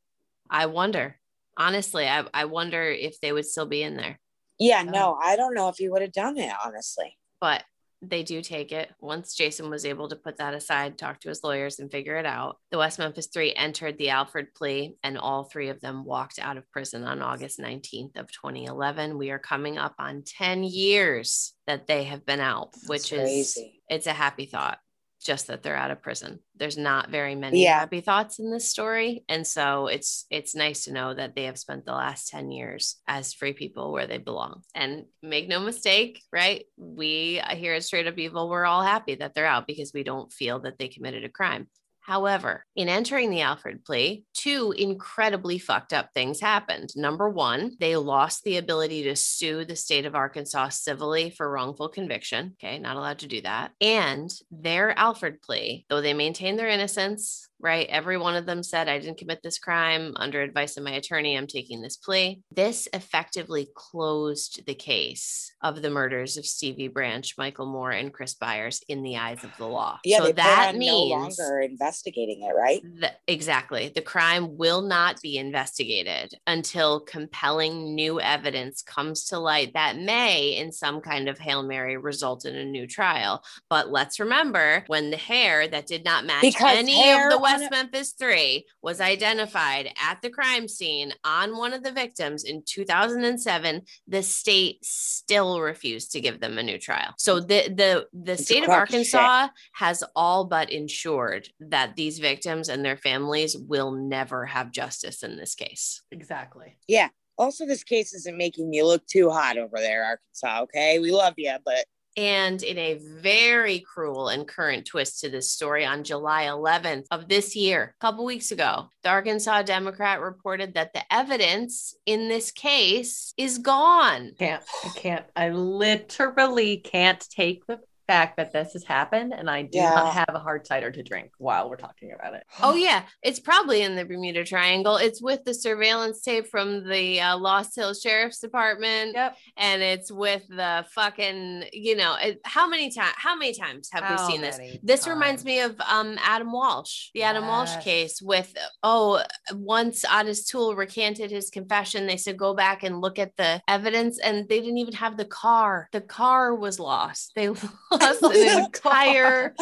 A: I wonder, honestly, I, I wonder if they would still be in there.
C: Yeah, no, I don't know if he would have done it, honestly.
A: But they do take it. Once Jason was able to put that aside, talk to his lawyers, and figure it out, the West Memphis Three entered the Alford plea, and all three of them walked out of prison on August 19th of 2011. We are coming up on 10 years that they have been out, which
C: That's
A: is it's a happy thought. Just that they're out of prison. There's not very many
C: Yeah.
A: happy thoughts in this story, and so it's it's nice to know that they have spent the last ten years as free people where they belong. And make no mistake, right? We here at Straight Up Evil, we're all happy that they're out because we don't feel that they committed a crime. However, in entering the Alford plea, two incredibly fucked up things happened. Number one, they lost the ability to sue the state of Arkansas civilly for wrongful conviction. Okay, not allowed to do that. And their Alford plea, though they maintained their innocence, right? Every one of them said, I didn't commit this crime. Under advice of my attorney, I'm taking this plea. This effectively closed the case of the murders of Stevie Branch, Michael Moore, and Chris Byers in the eyes of the law.
C: Yeah,
A: so that means
C: no longer investigating it, right?
A: the, exactly. The crime will not be investigated until compelling new evidence comes to light that may, in some kind of Hail Mary, result in a new trial. But let's remember when the hair that did not match
C: Because
A: any of the West Memphis Three was identified at the crime scene on one of the victims in 2007, the state still refused to give them a new trial. So the the the
C: It's
A: state of
C: of shit.
A: Arkansas has all but ensured that these victims and their families will never have justice in this case.
B: Exactly. Yeah.
C: Also, this case isn't making me look too hot over there, Arkansas. Okay, we love you, but
A: And in a very cruel and current twist to this story, on July 11th of this year, a couple weeks ago, the Arkansas Democrat reported that the evidence in this case is gone.
B: Can't. I can't. I literally can't take the fact that this has happened, and I do
C: Yeah.
B: not have a hard cider to drink while we're talking about it.
A: Oh yeah, it's probably in the Bermuda Triangle. It's with the surveillance tape from the uh, Lost Hills Sheriff's Department,
B: Yep.
A: and it's with the fucking, you know, it, how many times? How many times have
B: How
A: we seen this?
B: many
A: This reminds me of um Adam Walsh, the Adam Walsh case with oh, once Ottis Toole recanted his confession, they said go back and look at the evidence, and they didn't even have the car. The car was lost. They lost an entire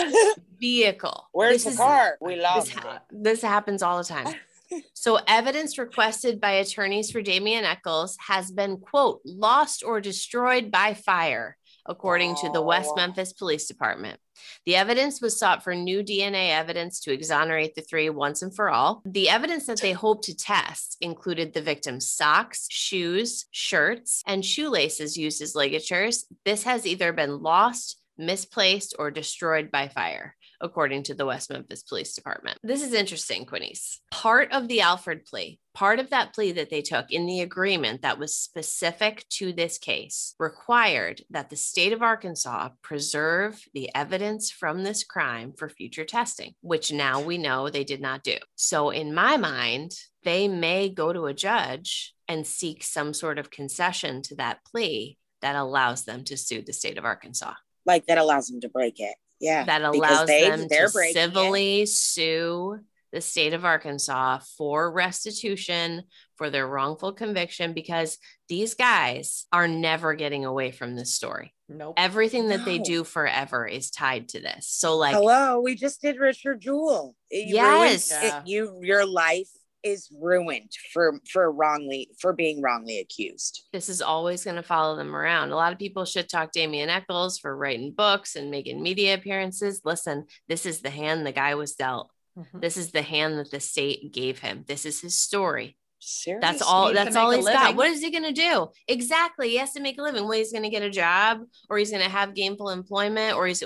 A: vehicle.
C: Where's
A: This
C: the
A: is-
C: car? We lost
A: this, ha- this happens all the time. So, evidence requested by attorneys for Damien Echols has been, quote, lost or destroyed by fire, according to the West
C: Oh.
A: Memphis Police Department. The evidence was sought for new DNA evidence to exonerate the three once and for all. The evidence that they hoped to test included the victim's socks, shoes, shirts, and shoelaces used as ligatures. This has either been lost, misplaced, or destroyed by fire according to the West Memphis Police Department. This is interesting, Quinnies. Part of the Alford plea, part of that plea that they took in the agreement that was specific to this case, required that the state of Arkansas preserve the evidence from this crime for future testing, which now we know they did not do. So, in my mind, they may go to a judge and seek some sort of concession to that plea that allows them to sue the state of Arkansas
C: Like that allows them to break it. Yeah.
A: that allows
C: they-
A: them to
C: breaking it.
A: civilly sue the state of Arkansas for restitution for their wrongful conviction because these guys are never getting away from this story.
B: Nope.
A: Everything that they do forever is tied to this. So like
C: Hello, we just did Richard Jewell.
A: Yes.
C: ruins-
B: Yeah.
C: it- you your life is ruined for for wrongly for being wrongly accused.
A: this is always going to follow them around. A lot of people should talk Damien Echols for writing books and making media appearances. Listen, this is the hand the guy was dealt.
B: Mhm.
A: This is the hand that the state gave him. This is his story.
C: Seriously.
A: That's all. That's all he's got. What is he going to do? Exactly. He has to make a living. Well, he's going to get a job, or he's going to have gainful employment, or he's.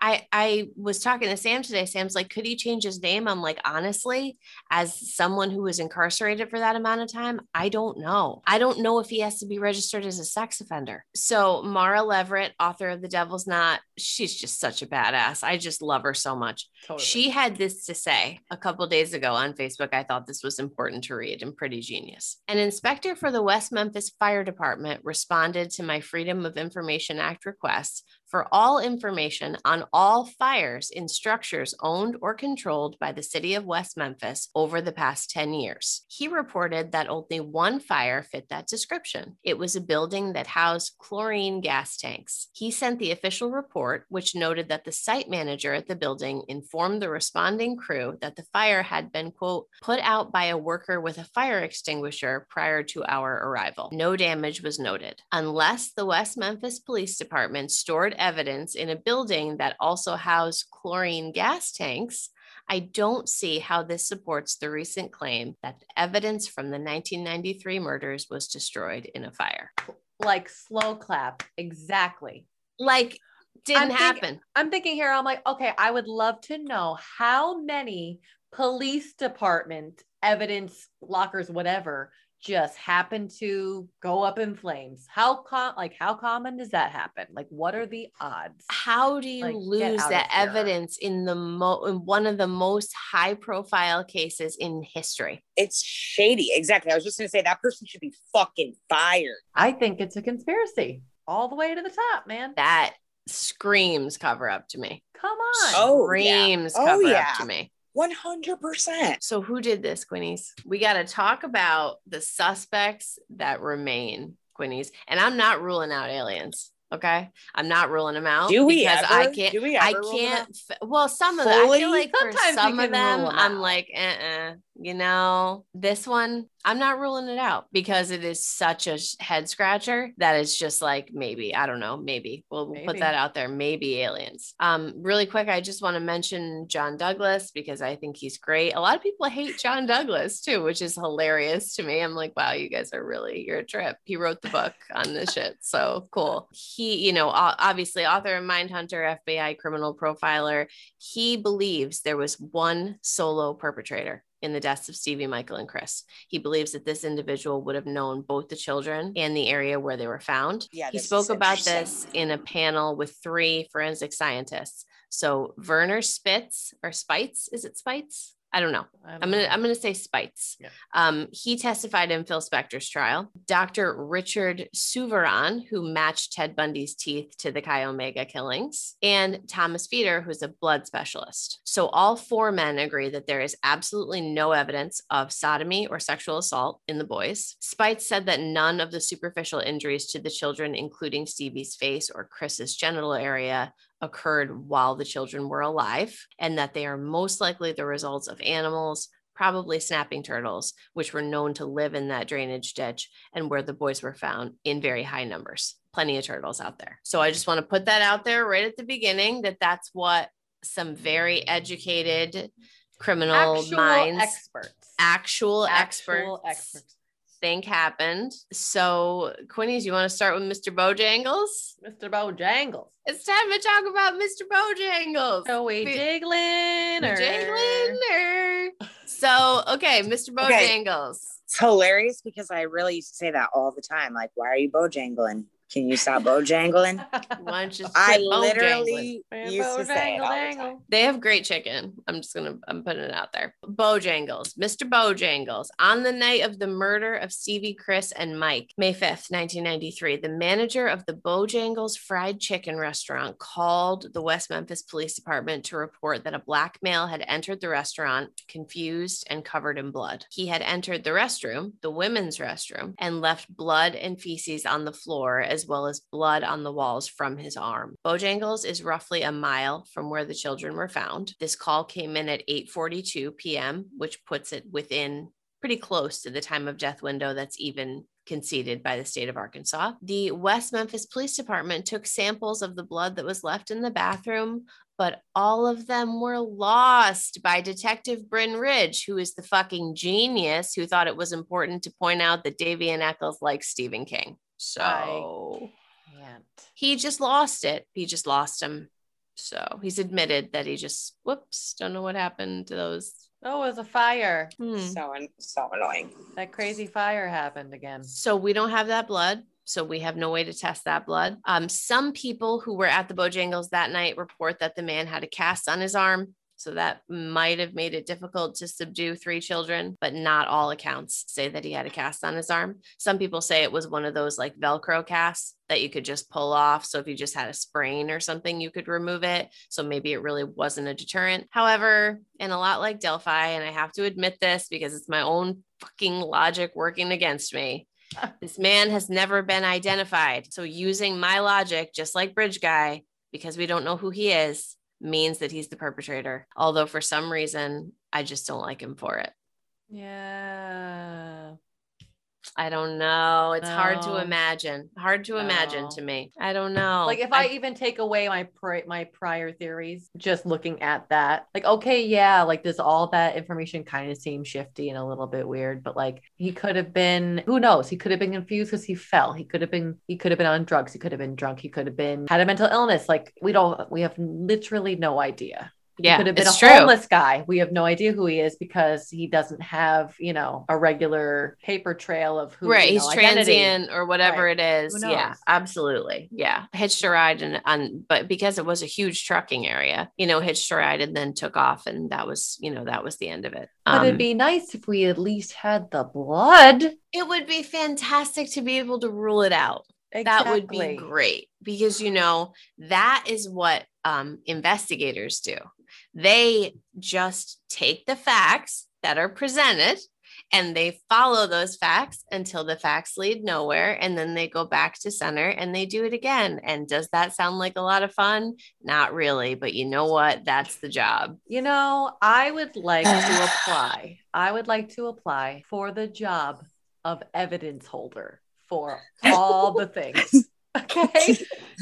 A: I I was talking to Sam today. Sam's like, could he change his name? I'm like, honestly, as someone who was incarcerated for that amount of time, I don't know. I don't know if he has to be registered as a sex offender. So Mara Leveritt, author of The Devil's Knot, she's just such a badass. I just love her so much.
B: Totally.
A: She had this to say a couple days ago on Facebook. I thought this was important to read and pretty genius. An inspector for the West Memphis Fire Department responded to my Freedom of Information Act request for all information on all fires in structures owned or controlled by the city of West Memphis over the past 10 years. He reported that only one fire fit that description. It was a building that housed chlorine gas tanks. He sent the official report, which noted that the site manager at the building informed the responding crew that the fire had been, quote, put out by a worker with a fire extinguisher prior to our arrival. No damage was noted. Unless the West Memphis Police Department stored evidence in a building that also housed chlorine gas tanks, I don't see how this supports the recent claim that the evidence from the 1993 murders was destroyed in a fire.
B: like slow clap. Exactly.
A: Like, didn't
B: I'm think-
A: happen.
B: I'm thinking here, I'm like, okay, I would love to know how many police department evidence lockers, whatever, just happen to go up in flames. How com like how common does that happen? Like, what are the odds?
A: How do you
B: Like,
A: lose
B: out
A: that evidence in the mo- in one of the most high profile cases in history?
C: It's shady. Exactly. I was just gonna say that person should be fucking fired.
B: I think it's a conspiracy all the way to the top, man.
A: That screams cover up to me.
B: Come on.
C: Oh, yeah.
A: Screams
C: Oh,
A: cover
C: yeah.
A: up to me.
C: One hundred percent.
A: So who did this, Quinnies? We got to talk about the suspects that remain, Quinnies. And I'm not ruling out aliens. Okay, I'm not ruling them out
C: Do we
A: because
C: ever?
A: I can't.
C: Do we
A: I
C: them
A: can't. f- Well, some of them. I feel like for
B: Sometimes we
A: some of them,
B: rule 'em
A: I'm like, uh-uh. You know, this one, I'm not ruling it out because it is such a head scratcher that it's just like maybe, I don't know, maybe we'll, we'll put that out there. Maybe aliens. Um, really quick, I just want to mention John Douglas because I think he's great. A lot of people hate John Douglas too, which is hilarious to me. I'm like, wow, you guys are really, you're a trip. He wrote the book on this shit. So cool. He, you know, obviously author of Mindhunter, FBI criminal profiler. He believes there was one solo perpetrator in the deaths of Stevie, Michael, and Chris. He believes that this individual would have known both the children and the area where they were found.
C: Yeah,
A: he spoke about this in a panel with three forensic scientists. So Werner Spitz or Spites, is it Spites? I don't know.
B: I
A: I'm gonna
B: know.
A: I'm gonna say Spites.
B: Yeah.
A: Um, he testified in Phil Spector's trial. Dr. Richard Souviron, who matched Ted Bundy's teeth to the Chi Omega killings, and Thomas Feeder, who's a blood specialist. So all four men agree that there is absolutely no evidence of sodomy or sexual assault in the boys. Spites said that none of the superficial injuries to the children, including Stevie's face or Chris's genital area, occurred while the children were alive, and that they are most likely the results of animals, probably snapping turtles, which were known to live in that drainage ditch and where the boys were found in very high numbers. Plenty of turtles out there. So I just want to put that out there right at the beginning that that's what some very educated criminal
B: Actual
A: minds,
B: experts.
A: actual,
B: Actual
A: experts,
B: experts.
A: Think happened. So, Quinnies, you want to start with Mr. Bojangles?
B: Mr. Bojangles.
A: It's time to talk about Mr. Bojangles.
B: So we
A: Be-
B: jiggling or
A: Jangling or so okay, Mr.
C: Okay.
A: Bojangles.
C: It's hilarious because I really used to say that all the time. Like, why are you bojangling? Can you stop bojangling?
A: Why don't you
C: I literally used to say the.
A: They have great chicken. I'm just gonna I'm putting it out there. Bojangles, Mr. Bojangles. On the night of the murder of Stevie, Chris, and Mike, May 5th, 1993, the manager of the Bojangles Fried Chicken restaurant called the West Memphis Police Department to report that a black male had entered the restaurant confused and covered in blood. He had entered the restroom, the women's restroom, and left blood and feces on the floor as well as blood on the walls from his arm. Bojangles is roughly a mile from where the children were found. This call came in at 8:42 p.m., which puts it within pretty close to the time of death window that's even conceded by the state of Arkansas. The West Memphis Police Department took samples of the blood that was left in the bathroom, but all of them were lost by Detective Bryn Ridge, who is the fucking genius who thought it was important to point out that Damien Echols likes Stephen King. So
B: Can't.
A: he just lost it. He just lost him. So he's admitted that he just whoops, don't know what happened to those.
B: Oh, it was a fire.
A: Hmm.
C: So an- so annoying.
B: That crazy fire happened again.
A: So we don't have that blood. So we have no way to test that blood. Um, some people who were at the Bojangles that night report that the man had a cast on his arm. So that might have made it difficult to subdue three children, but not all accounts say that he had a cast on his arm. Some people say it was one of those like Velcro casts that you could just pull off. So if you just had a sprain or something, you could remove it. So maybe it really wasn't a deterrent. However, and a lot like Delphi, and I have to admit this because it's my own fucking logic working against me. This man has never been identified. So using my logic, just like Bridge Guy, because we don't know who he is, means that he's the perpetrator. Although for some reason, I just don't like him for it.
B: Yeah.
A: I don't know. It's hard to imagine. Hard to imagine to me. I don't know.
B: Like if I, even take away my pri- my prior theories, just looking at that, like okay, yeah, like does all that information kind of seem shifty and a little bit weird, but like he could have been, who knows? He could have been confused because he fell. He could have been, he could have been on drugs. He could have been drunk. He could have been had a mental illness. Like we don't, we have literally no idea.
A: Yeah,
B: could have been a
A: true.
B: homeless guy. We have no idea who he is because he doesn't have, you know, a regular paper trail of who.
A: right
B: you
A: he's
B: know, identity.
A: transient or whatever
B: Right.
A: it is yeah absolutely yeah hitched a ride and on but because it was a huge trucking area you know hitched a ride and then took off and that was you know that was the end of it
B: But
A: Um,
B: it'd be nice if we at least had the blood.
A: it would be fantastic to be able to rule it out that would be great because you know that is what um, investigators do. They just take the facts that are presented and they follow those facts until the facts lead nowhere and then they go back to center and they do it again. And does that sound like a lot of fun? Not really but you know what? That's the job.
B: You know, I would like to apply. I would like to apply for the job of evidence holder for all the things. Okay.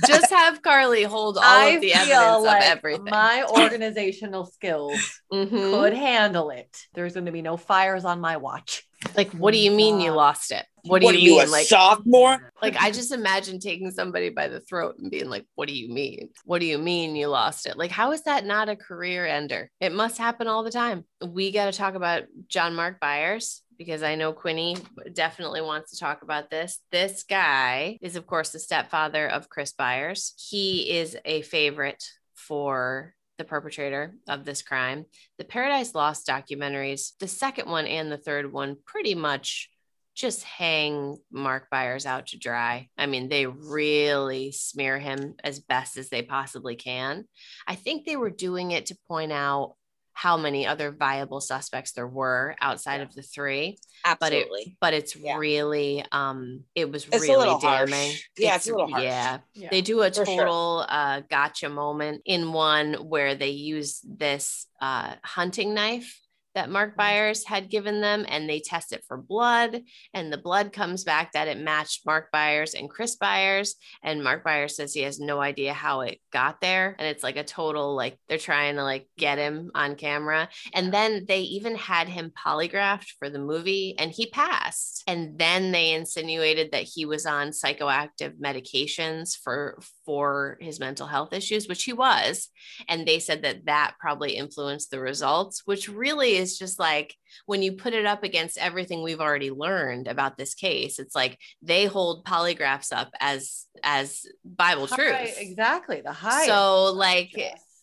A: just have carly hold all
B: I
A: of the
B: feel
A: evidence
B: like
A: of everything
B: my organizational skills
A: Mhm.
B: could handle it. There's going to be no fires on my watch.
A: like what do you mean you lost it what do
C: What
A: you
C: are you,
A: mean
C: a
A: like
C: sophomore?
A: like i just imagine taking somebody by the throat and being like what do you mean what do you mean you lost it like how is that not a career ender it must happen all the time we got to talk about john mark byers because i know quinny definitely wants to talk about this this guy is of course the stepfather of chris byers he is a favorite for the perpetrator of this crime the paradise lost documentaries the second one and the third one pretty much just hang Mark Byers out to dry. I mean, they really smear him as best as they possibly can. I think they were doing it to point out how many other viable suspects there were outside
B: Yeah.
A: of the three,
C: Absolutely.
A: but it's
C: Yeah.
A: really um it was
C: It's
A: really
C: little
A: damning.
C: harsh. Yeah, it's a little harsh.
A: Yeah.
B: Yeah.
A: They do a
C: For sure.
A: total uh gotcha moment in one where they use this uh hunting knife that Mark mm. Byers had given them and they test it for blood and the blood comes back that it matched Mark Byers and Chris Byers and Mark Byers says he has no idea how it got there and it's like a total like they're trying to like get him on camera. And then they even had him polygraphed for the movie and he passed. And then they insinuated that he was on psychoactive medications for for his mental health issues which he was. And they said that that probably influenced the results which really is just like when you put it up against everything we've already learned about this case it's like they hold polygraphs up as as bible
B: High-
A: truth
B: exactly. The high.
A: so like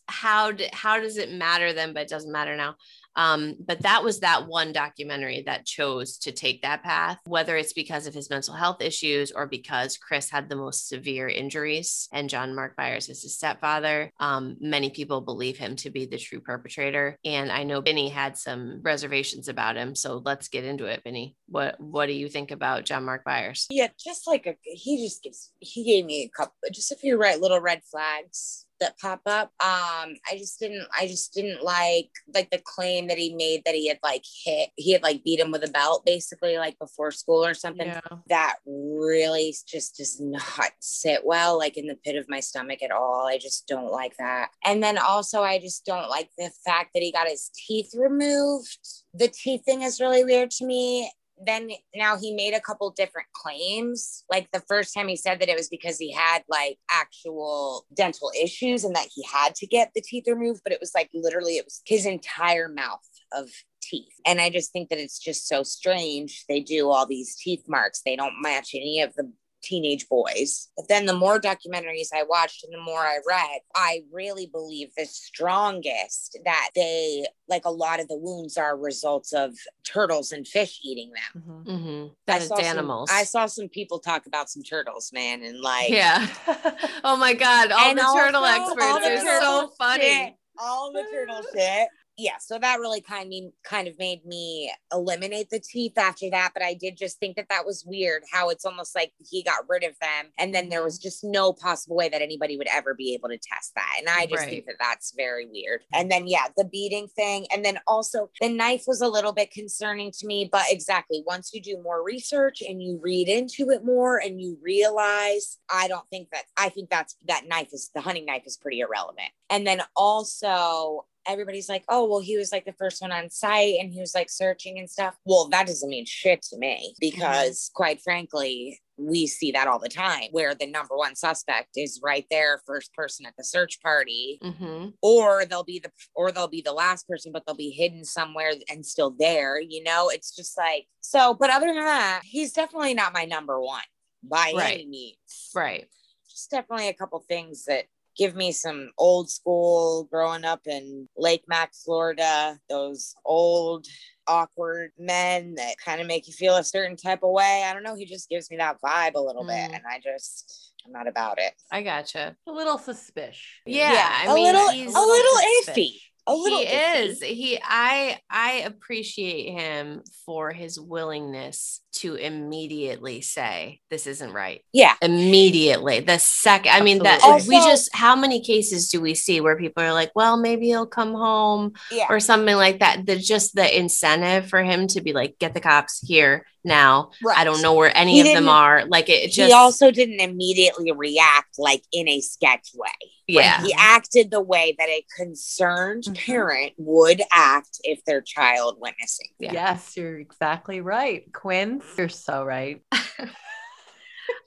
A: how d- how does it matter then but it doesn't matter now um but that was that one documentary that chose to take that path whether it's because of his mental health issues or because chris had the most severe injuries and john mark byers is his stepfather. Um many people believe him to be the true perpetrator. And i know benny had some reservations about him. So let's get into it benny. What what do you think about john mark byers?
C: Yeah, just like a he just gives he gave me a couple just a few right little red flags that pop up. Um, I just didn't I just didn't like like the claim that he made that he had like hit he had like beat him with a belt basically like before school or something.
B: Yeah.
C: That really just does not sit well, like in the pit of my stomach at all. I just don't like that. And then also, I just don't like the fact that he got his teeth removed. The teeth thing is really weird to me then now he made a couple different claims. Like the first time he said that it was because he had like actual dental issues and that he had to get the teeth removed, but it was like literally it was his entire mouth of teeth. And I just think that it's just so strange. They do all these teeth marks. They don't match any of the teenage boys. But then the more documentaries I watched and the more I read, I really believe the strongest that they like a lot of the wounds are results of turtles and fish eating them.
B: Mhm.
A: mm-hmm.
C: I
A: that is
C: saw some-
A: animals
C: I saw some people talk about some turtles, man, and like
A: yeah Oh my God. All the turtle
C: also
A: experts
C: all the
A: are so funny.
C: shit. all the turtle shit. Yeah, so that really kind of kind of made me eliminate the teeth after that. But I did just think that that was weird. How it's almost like he got rid of them, and then there was just no possible way that anybody would ever be able to test that. And I just
A: Right.
C: think that that's very weird. And then yeah, the beating thing, and then also the knife was a little bit concerning to me. But exactly, once you do more research and you read into it more, and you realize, I don't think that I think that's that knife is the hunting knife is pretty irrelevant. And then also everybody's like, oh, well, he was like the first one on site and he was like searching and stuff. Well, that doesn't mean shit to me because, quite frankly, we see that all the time where the number one suspect is right there, first person at the search party,
A: Mm-hmm.
C: or they'll be the or they'll be the last person, but they'll be hidden somewhere and still there. You know, it's just like so. But other than that, he's definitely not my number one by any
A: Right.
C: means
A: Right.
C: just definitely a couple things that give me some old school growing up in Lake Mack, Florida, those old awkward men that kind of make you feel a certain type of way. I don't know. He just gives me that vibe a little bit.
A: Mm.
C: And I just, I'm not about it.
A: I gotcha.
B: A little suspicious.
A: Yeah, I
C: a
A: mean,
C: a
A: little,
C: a little
B: suspicious.
C: iffy. A little.
A: he
C: iffy.
A: is he i i appreciate him for his willingness to immediately say this isn't right
C: Yeah.
A: immediately the second i mean that
B: Absolutely.
A: we just how many cases do we see where people are like well maybe he'll come home
C: Yeah.
A: or something like that the just the incentive for him to be like get the cops here now i don't know where any
C: He
A: of them are like it just
C: he also didn't immediately react like in a sketch way. Like,
A: yeah
C: he acted the way that a concerned
B: Mhm.
C: parent would act if their child went missing.
A: Yeah.
B: Yes, you're exactly right. Quinn, you're so right.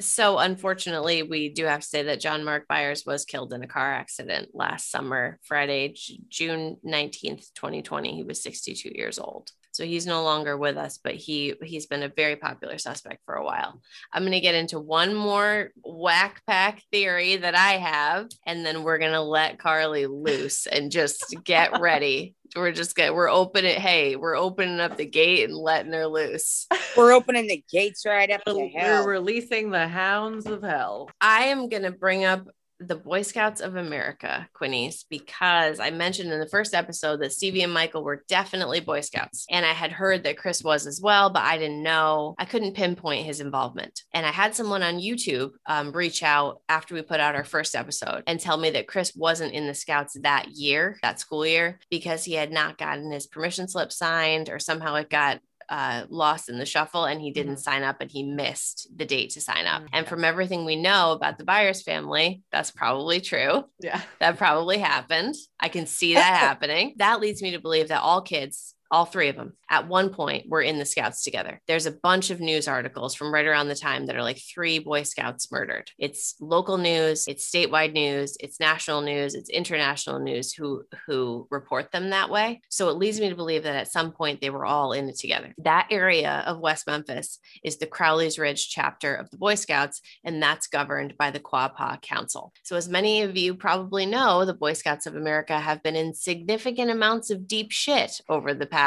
A: So unfortunately, we do have to say that John Mark Byers was killed in a car accident last summer, Friday, June 19th, 2020. He was 62 years old. So he's no longer with us, but he he's been a very popular suspect for a while. I'm going to get into one more whack pack theory that I have, and then we're going to let Carly loose and just get ready. We're just going we're opening hey, we're opening up the gate and letting her loose.
C: We're opening the gates right up to
B: We're releasing the hounds of hell.
A: I am going to bring up the Boy Scouts of America, Quinnies, because I mentioned in the first episode that Stevie and Michael were definitely Boy Scouts. And I had heard that Chris was as well, but I didn't know, I couldn't pinpoint his involvement. And I had someone on YouTube um, reach out after we put out our first episode and tell me that Chris wasn't in the Scouts that year, that school year, because he had not gotten his permission slip signed or somehow it got uh, lost in the shuffle and he didn't sign up and he missed the date to sign up.
B: Mhm.
A: And from everything we know about the Byers family, that's probably true.
B: Yeah.
A: That probably happened. I can see that happening. That leads me to believe that all kids, all three of them, at one point were in the scouts together. There's a bunch of news articles from right around the time that are like three Boy Scouts murdered. It's local news, it's statewide news, it's national news, it's international news who who report them that way. So it leads me to believe that at some point they were all in it together. That area of West Memphis is the Crowley's Ridge chapter of the Boy Scouts, and that's governed by the Quapaw Council. So, as many of you probably know, the Boy Scouts of America have been in significant amounts of deep shit over the past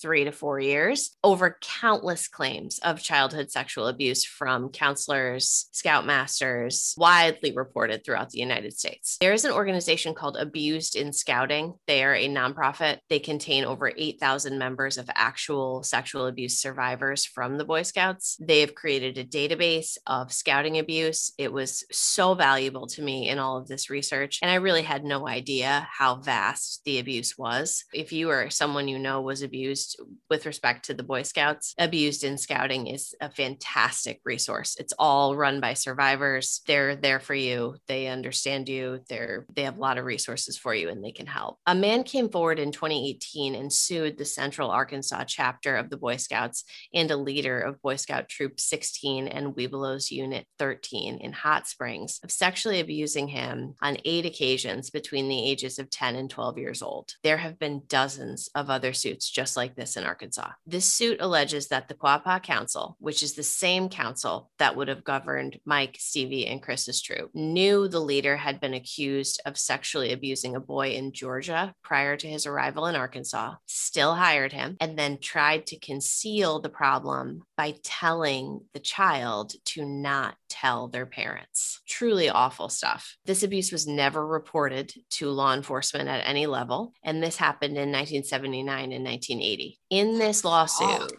A: three to four years, over countless claims of childhood sexual abuse from counselors, scoutmasters, widely reported throughout the United States. There is an organization called Abused in Scouting. They are a nonprofit. They contain over 8,000 members of actual sexual abuse survivors from the Boy Scouts. They have created a database of scouting abuse. It was so valuable to me in all of this research. And I really had no idea how vast the abuse was. If you or someone you know was abused with respect to the Boy Scouts, Abused in Scouting is a fantastic resource. It's all run by survivors. They're there for you. They understand you. They're they have a lot of resources for you and they can help. A man came forward in 2018 and sued the Central Arkansas chapter of the Boy Scouts and a leader of Boy Scout Troop 16 and Webelos Unit 13 in Hot Springs of sexually abusing him on eight occasions between the ages of 10 and 12 years old. There have been dozens of other suits just like this in Arkansas. This suit alleges that the Quapaw Council, which is the same council that would have governed Mike, Stevie, and Chris's troop, knew the leader had been accused of sexually abusing a boy in Georgia prior to his arrival in Arkansas, still hired him, and then tried to conceal the problem by telling the child to not tell their parents. Truly awful stuff. This abuse was never reported to law enforcement at any level, and this happened in 1979 and 1980. In this lawsuit,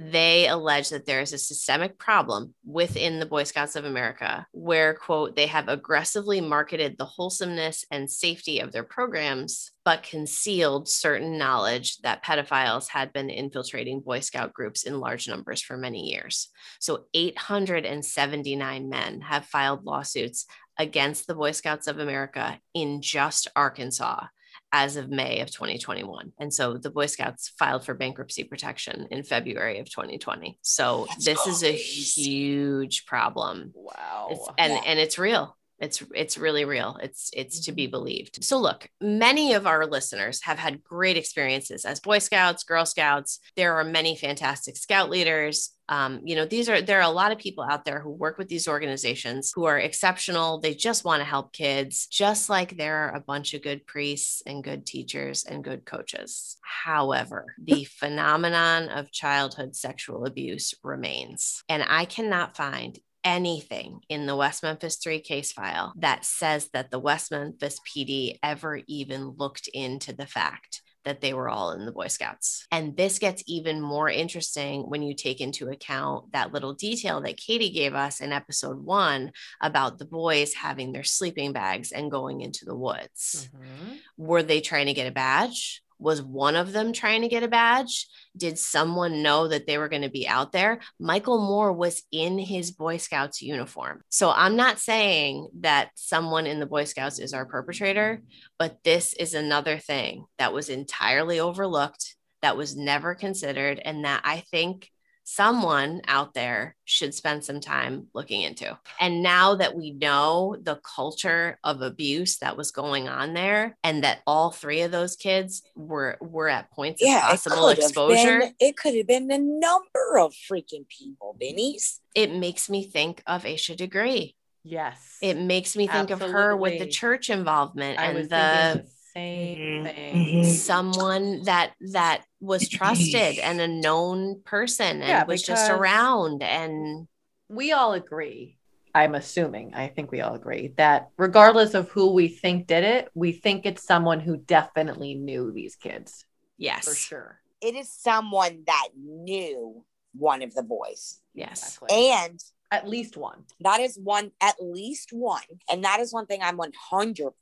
A: they allege that there is a systemic problem within the Boy Scouts of America where, quote, they have aggressively marketed the wholesomeness and safety of their programs, but concealed certain knowledge that pedophiles had been infiltrating Boy Scout groups in large numbers for many years. So 879 men have filed lawsuits against the Boy Scouts of America in just Arkansas as of May of 2021. And so the Boy Scouts filed for bankruptcy protection in February of 2020. So
C: That's
A: this is a huge problem.
B: Wow.
A: It's, and
C: Yeah.
A: and it's real. It's it's really real. It's it's to be believed. So look, many of our listeners have had great experiences as Boy Scouts, Girl Scouts. There are many fantastic Scout leaders. Um, you know, these are there are a lot of people out there who work with these organizations who are exceptional. They just want to help kids, just like there are a bunch of good priests and good teachers and good coaches. However, the phenomenon of childhood sexual abuse remains, and I cannot find anything in the West Memphis 3 case file that says that the West Memphis PD ever even looked into the fact that they were all in the Boy Scouts. And this gets even more interesting when you take into account that little detail that Katie gave us in episode one about the boys having their sleeping bags and going into the woods.
B: Mhm.
A: Were they trying to get a badge? Was one of them trying to get a badge? Did someone know that they were going to be out there? Michael Moore was in his Boy Scouts uniform. So I'm not saying that someone in the Boy Scouts is our perpetrator, but this is another thing that was entirely overlooked, that was never considered, and that I think someone out there should spend some time looking into. And now that we know the culture of abuse that was going on there and that all three of those kids were were at points of
C: Yeah, it
A: possible
C: could have
A: exposure,
C: been. It could have been a number of freaking people, Benny's.
A: it makes me think of Asha Degree.
B: Yes.
A: It makes me think of her with the church involvement
B: I
A: and
B: thinking
A: the
B: the same
C: Mhm,
B: thing.
A: someone that that was trusted and a known person and
B: Yeah,
A: was just around and
B: we all agree i'm assuming i think we all agree that regardless of who we think did it we think it's someone who definitely knew these kids
A: yes
B: for sure
C: It is someone that knew one of the boys.
A: yes
B: Exactly.
C: And
B: at least one
C: that is one, at least one. And that is one thing I'm 100%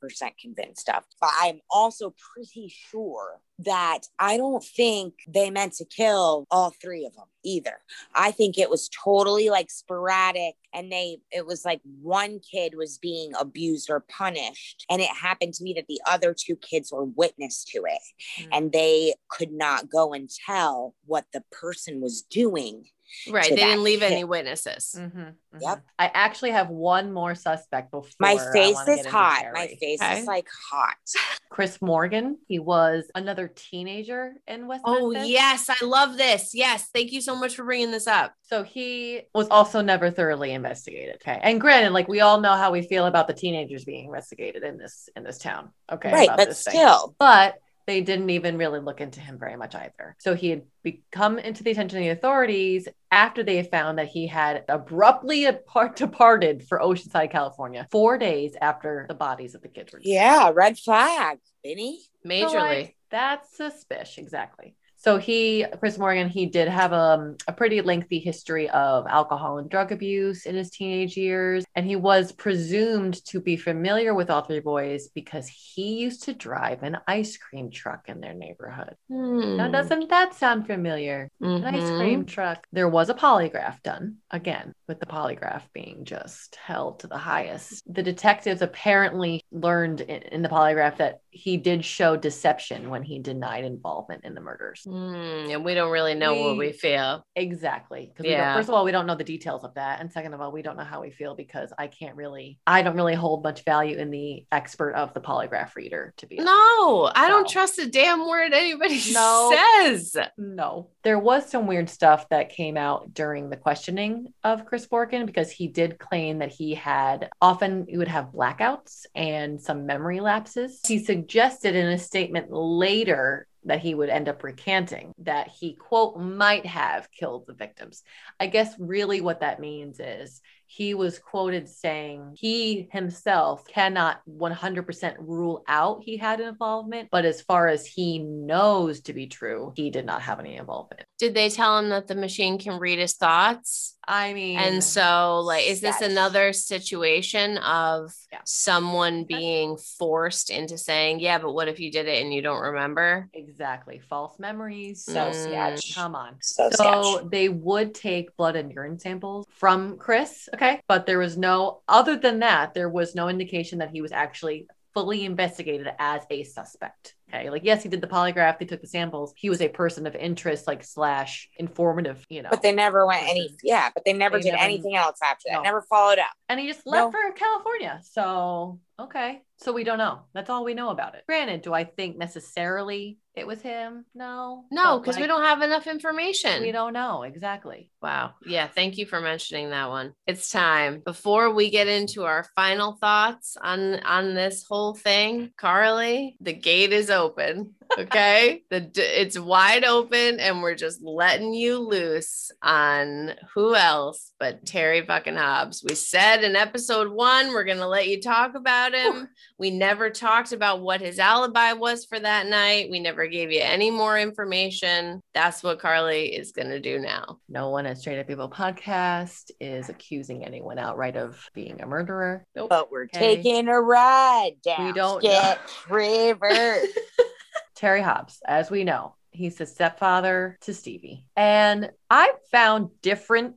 C: convinced of. But I'm also pretty sure that I don't think they meant to kill all three of them either. I think it was totally like sporadic and they, it was like one kid was being abused or punished. And it happened to be that the other two kids were witness to it
B: Mm.
C: and they could not go and tell what the person was doing.
A: Right
C: to
A: they
C: that
A: didn't leave
C: kid.
A: any witnesses
B: Mhm, mhm.
C: Yep.
B: i actually have one more suspect before
C: My face is
B: get into
C: hot. My face
A: Okay.
C: is like hot.
B: chris morgan he was another teenager in west
A: oh
B: Memphis.
A: yes i love this yes thank you so much for bringing this up
B: So he was also never thoroughly investigated. Okay. And granted, like we all know how we feel about the teenagers being investigated in this in this town. Okay.
C: right,
B: about
C: but
B: this thing.
C: still,
B: But they didn't even really look into him very much either. So he had become into the attention of the authorities after they found that he had abruptly apart- departed for Oceanside, California, four days after the bodies of the kids were.
C: yeah, red flag, Benny.
B: So,
A: majorly
B: like, that's suspicious, exactly. So he, Chris Morgan, he did have um, a pretty lengthy history of alcohol and drug abuse in his teenage years, and he was presumed to be familiar with all three boys because he used to drive an ice cream truck in their neighborhood. Now,
A: Hmm.
B: doesn't that sound familiar? An ice
A: Mhm.
B: cream truck. There was a polygraph done again, with the polygraph being just held to the highest. The detectives apparently learned in, in the polygraph that he did show deception when he denied involvement in the murders.
A: Hmm, and we don't really know what
B: We-
A: we feel
B: Exactly. Because
A: Yeah.
B: first of all, we don't know the details of that, and second of all, we don't know how we feel because I can't really, I don't really hold much value in the expert of the polygraph reader. To be honest.
A: no i don't trust a damn word anybody
B: No.
A: says
B: No. There was some weird stuff that came out during the questioning of Chris Morgan because he did claim that he had often he would have blackouts and some memory lapses. He suggested in a statement later that he would end up recanting that he quote might have killed the victims. I guess really what that means is he was quoted saying he himself cannot 100% rule out he had involvement, but as far as he knows to be true, he did not have any involvement.
A: did they tell him that the machine can read his thoughts
B: I mean,
A: and so like is this
C: That's-
A: another situation of
B: Yeah.
A: someone being forced into saying yeah but what if you did it and you don't remember
B: exactly false memories.
C: So
A: Mm.
C: sketch.
B: Come on.
C: So,
B: So
C: sketch.
B: they would take blood and urine samples from Chris. Okay. But there was no, other than that, there was no indication that he was actually fully investigated as a suspect. Okay. Like, yes, he did the polygraph, they took the samples. He was a person of interest, like, slash informative, you know.
C: But they never went any, yeah, but they never
B: They
C: did
B: never-
C: anything else after that.
B: No.
C: Never followed up.
B: and he just left
C: No.
B: for California. So, okay. So we don't know. That's all we know about it. Granted, do I think necessarily it was him? No.
A: no because we don't have enough information
B: We don't know exactly.
A: Wow. Yeah. Thank you for mentioning that one. It's time. Before we get into our final thoughts on on this whole thing, Carly, the gate is open. Okay. The it's wide open and we're just letting you loose on who else but Terry fucking Hobbs. We said in episode one, we're going to let you talk about him. We never talked about what his alibi was for that night. We never gave you any more information. That's what Carly is going to do now.
B: No one at Straight Up People podcast is accusing anyone outright of being a murderer. Nope.
C: But we're
B: Okay.
C: taking a ride down
B: We don't
C: Sketch River.
B: Terry Hobbs, as we know, he's the stepfather to Stevie. And I found different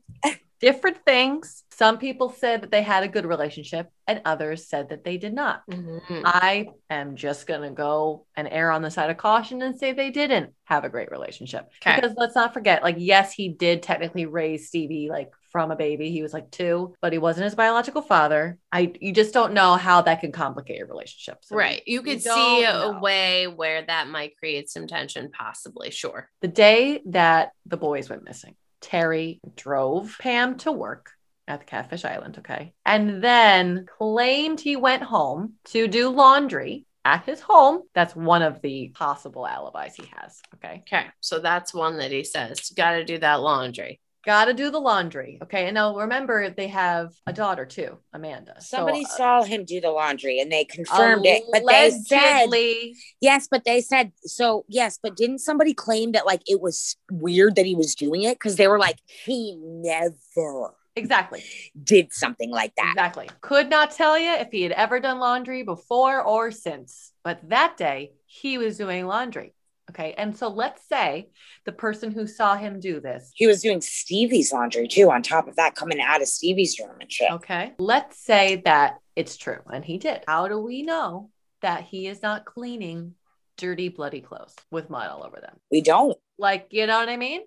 B: different things. Some people said that they had a good relationship and others said that they did not.
A: Mhm.
B: I am just going to go and err on the side of caution and say they didn't have a great relationship.
A: Okay.
B: Because let's not forget, like, yes, he did technically raise Stevie like from a baby. He was like two, but he wasn't his biological father. I you just don't know how that can complicate your relationship. So
A: Right. You could see a
B: know.
A: way where that might create some tension, possibly. Sure.
B: The day that the boys went missing, Terry drove Pam to work at the Catfish Island, okay? And then claimed he went home to do laundry at his home. That's one of the possible alibis he has, okay?
A: Okay. So that's one that he says, got to do that laundry.
B: Got to do the laundry, okay? And now remember, they have a daughter too, Amanda. So,
C: Somebody
B: uh,
C: saw him do the laundry and they confirmed it. But they said, yes, but they said, so yes, but didn't somebody claim that like it was weird that he was doing it? Because they were like, he never
B: exactly.
C: did something like that.
B: Exactly. Could not tell you if he had ever done laundry before or since, but that day he was doing laundry. Okay. And so let's say the person who saw him do this,
C: He was doing Stevie's laundry too, on top of that, coming out of Stevie's room and shit.
B: okay, let's say that it's true and he did. How do we know that he is not cleaning dirty, bloody clothes with mud all over them?
C: We don't.
B: Like, you know what I mean?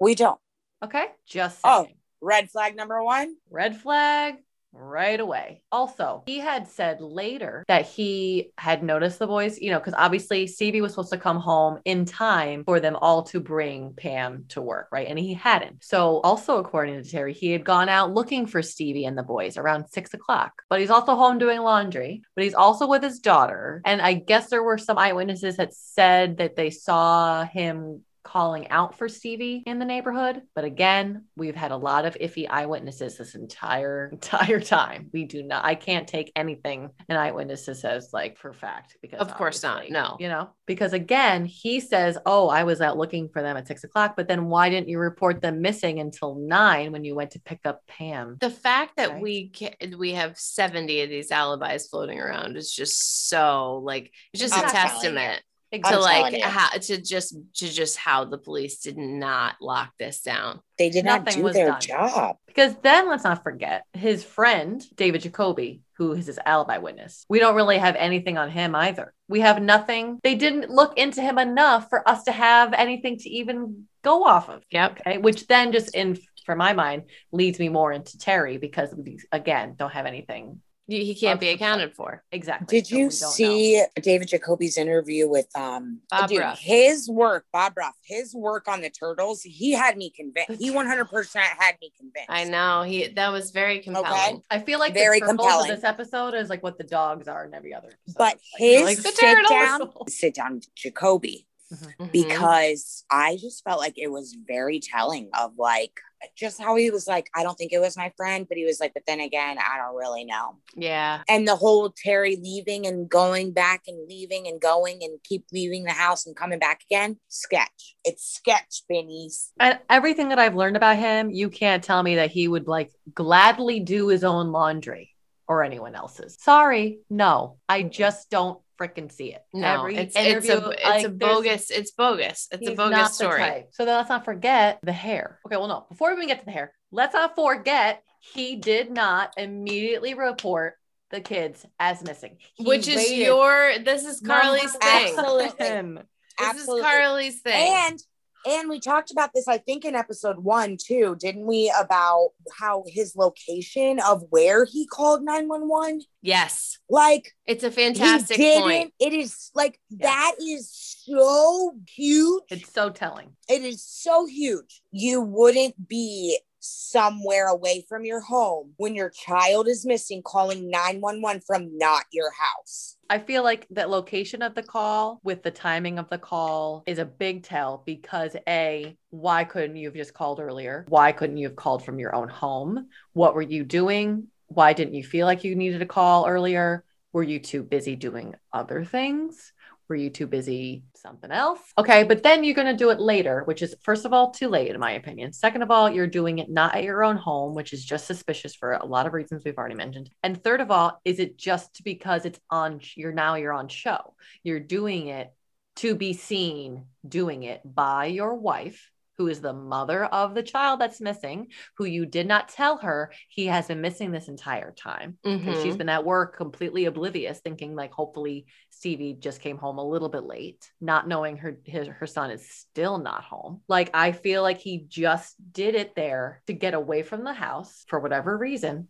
C: We don't.
B: Okay. Just
C: Oh. Red flag number one.
B: red flag right away. Also, he had said later that he had noticed the boys, you know, because obviously Stevie was supposed to come home in time for them all to bring Pam to work, right? And he hadn't. So, also according to Terry, he had gone out looking for Stevie and the boys around six o'clock, but he's also home doing laundry, but he's also with his daughter. And I guess there were some eyewitnesses that said that they saw him calling out for Stevie in the neighborhood. But again, we've had a lot of iffy eyewitnesses this entire entire time. We do not I can't take anything an eyewitness says like for fact because
A: Of course not, no.
B: You know, because again, he says, Oh, I was out looking for them at six o'clock, but then why didn't you report them missing until nine when you went to pick up Pam?
A: The fact that
B: Okay.
A: we ca- we have 70 of these alibis floating around is just so like it's just
C: I'm
A: a testament to
C: I'm
A: like how to just to just how the police did not lock this down.
C: They did not do their
B: done.
C: job.
B: Because then let's not forget his friend, David Jacoby, who is his alibi witness. We don't really have anything on him either. We have nothing. They didn't look into him enough for us to have anything to even go off of.
A: Yep.
B: Okay. Which then just in for my mind leads me more into Terry because we again don't have anything
A: He he can't be
B: Of-
A: accounted for.
B: exactly.
C: Did
B: So
C: you
B: we don't know.
C: see David Jacoby's interview with um
A: Bob
C: dude,
A: Ruff.
C: his work, Bob Ruff, his work on the turtles, he had me convinced. He 100% had me convinced.
A: I know he that was very compelling.
B: I feel like
C: Very
B: the purpose
C: compelling.
B: of this episode is like what the dogs are in every other. episode.
C: But
B: Like,
C: his
B: like
A: the
C: sit
A: turtles.
C: down, sit down with Jacoby
A: Mhm.
C: because I just felt like it was very telling of like just how he was like, I don't think it was my friend, but he was like, but then again, I don't really know.
A: yeah.
C: And the whole Terry leaving and going back and leaving and going and keep leaving the house and coming back again, sketch. It's sketch, Benny's.
B: And everything that I've learned about him, you can't tell me that he would like gladly do his own laundry or anyone else's. Sorry, no, I just don't freaking see it.
A: No,
B: Every
A: it's it's a it's
B: like,
A: a bogus it's bogus. It's a bogus story.
B: So then let's not forget the hair. Okay, well, no, before we even get to the hair, let's not forget he did not immediately report the kids as missing. He
A: Which is
B: waited
A: your this is Carly's
B: number
A: thing.
C: Absolutely.
A: This
C: Absolutely.
A: is Carly's thing.
C: And and we talked about this, I think, in episode one too, didn't we? About how his location of where he called 911.
A: yes.
C: Like
A: It's a fantastic point.
C: It is like
B: Yeah.
C: that is so huge.
B: It's so telling.
C: It is so huge. You wouldn't be somewhere away from your home when your child is missing, calling 911 from not your house.
B: I feel like the location of the call with the timing of the call is a big tell because A, why couldn't you have just called earlier? Why couldn't you have called from your own home? What were you doing? Why didn't you feel like you needed a call earlier? Were you too busy doing other things? Were you too busy something else? Okay, but then you're going to do it later, which is, first of all, too late, in my opinion. Second of all, you're doing it not at your own home, which is just suspicious for a lot of reasons we've already mentioned. And third of all, is it just because it's on, you're now you're on show? You're doing it to be seen doing it by your wife who is the mother of the child that's missing, who you did not tell her he has been missing this entire time. Because she's
A: mm-hmm.
B: been at work completely oblivious, thinking like hopefully Stevie just came home a little bit late, not knowing her his, her son is still not home. Like I feel like he just did it there to get away from the house for whatever reason.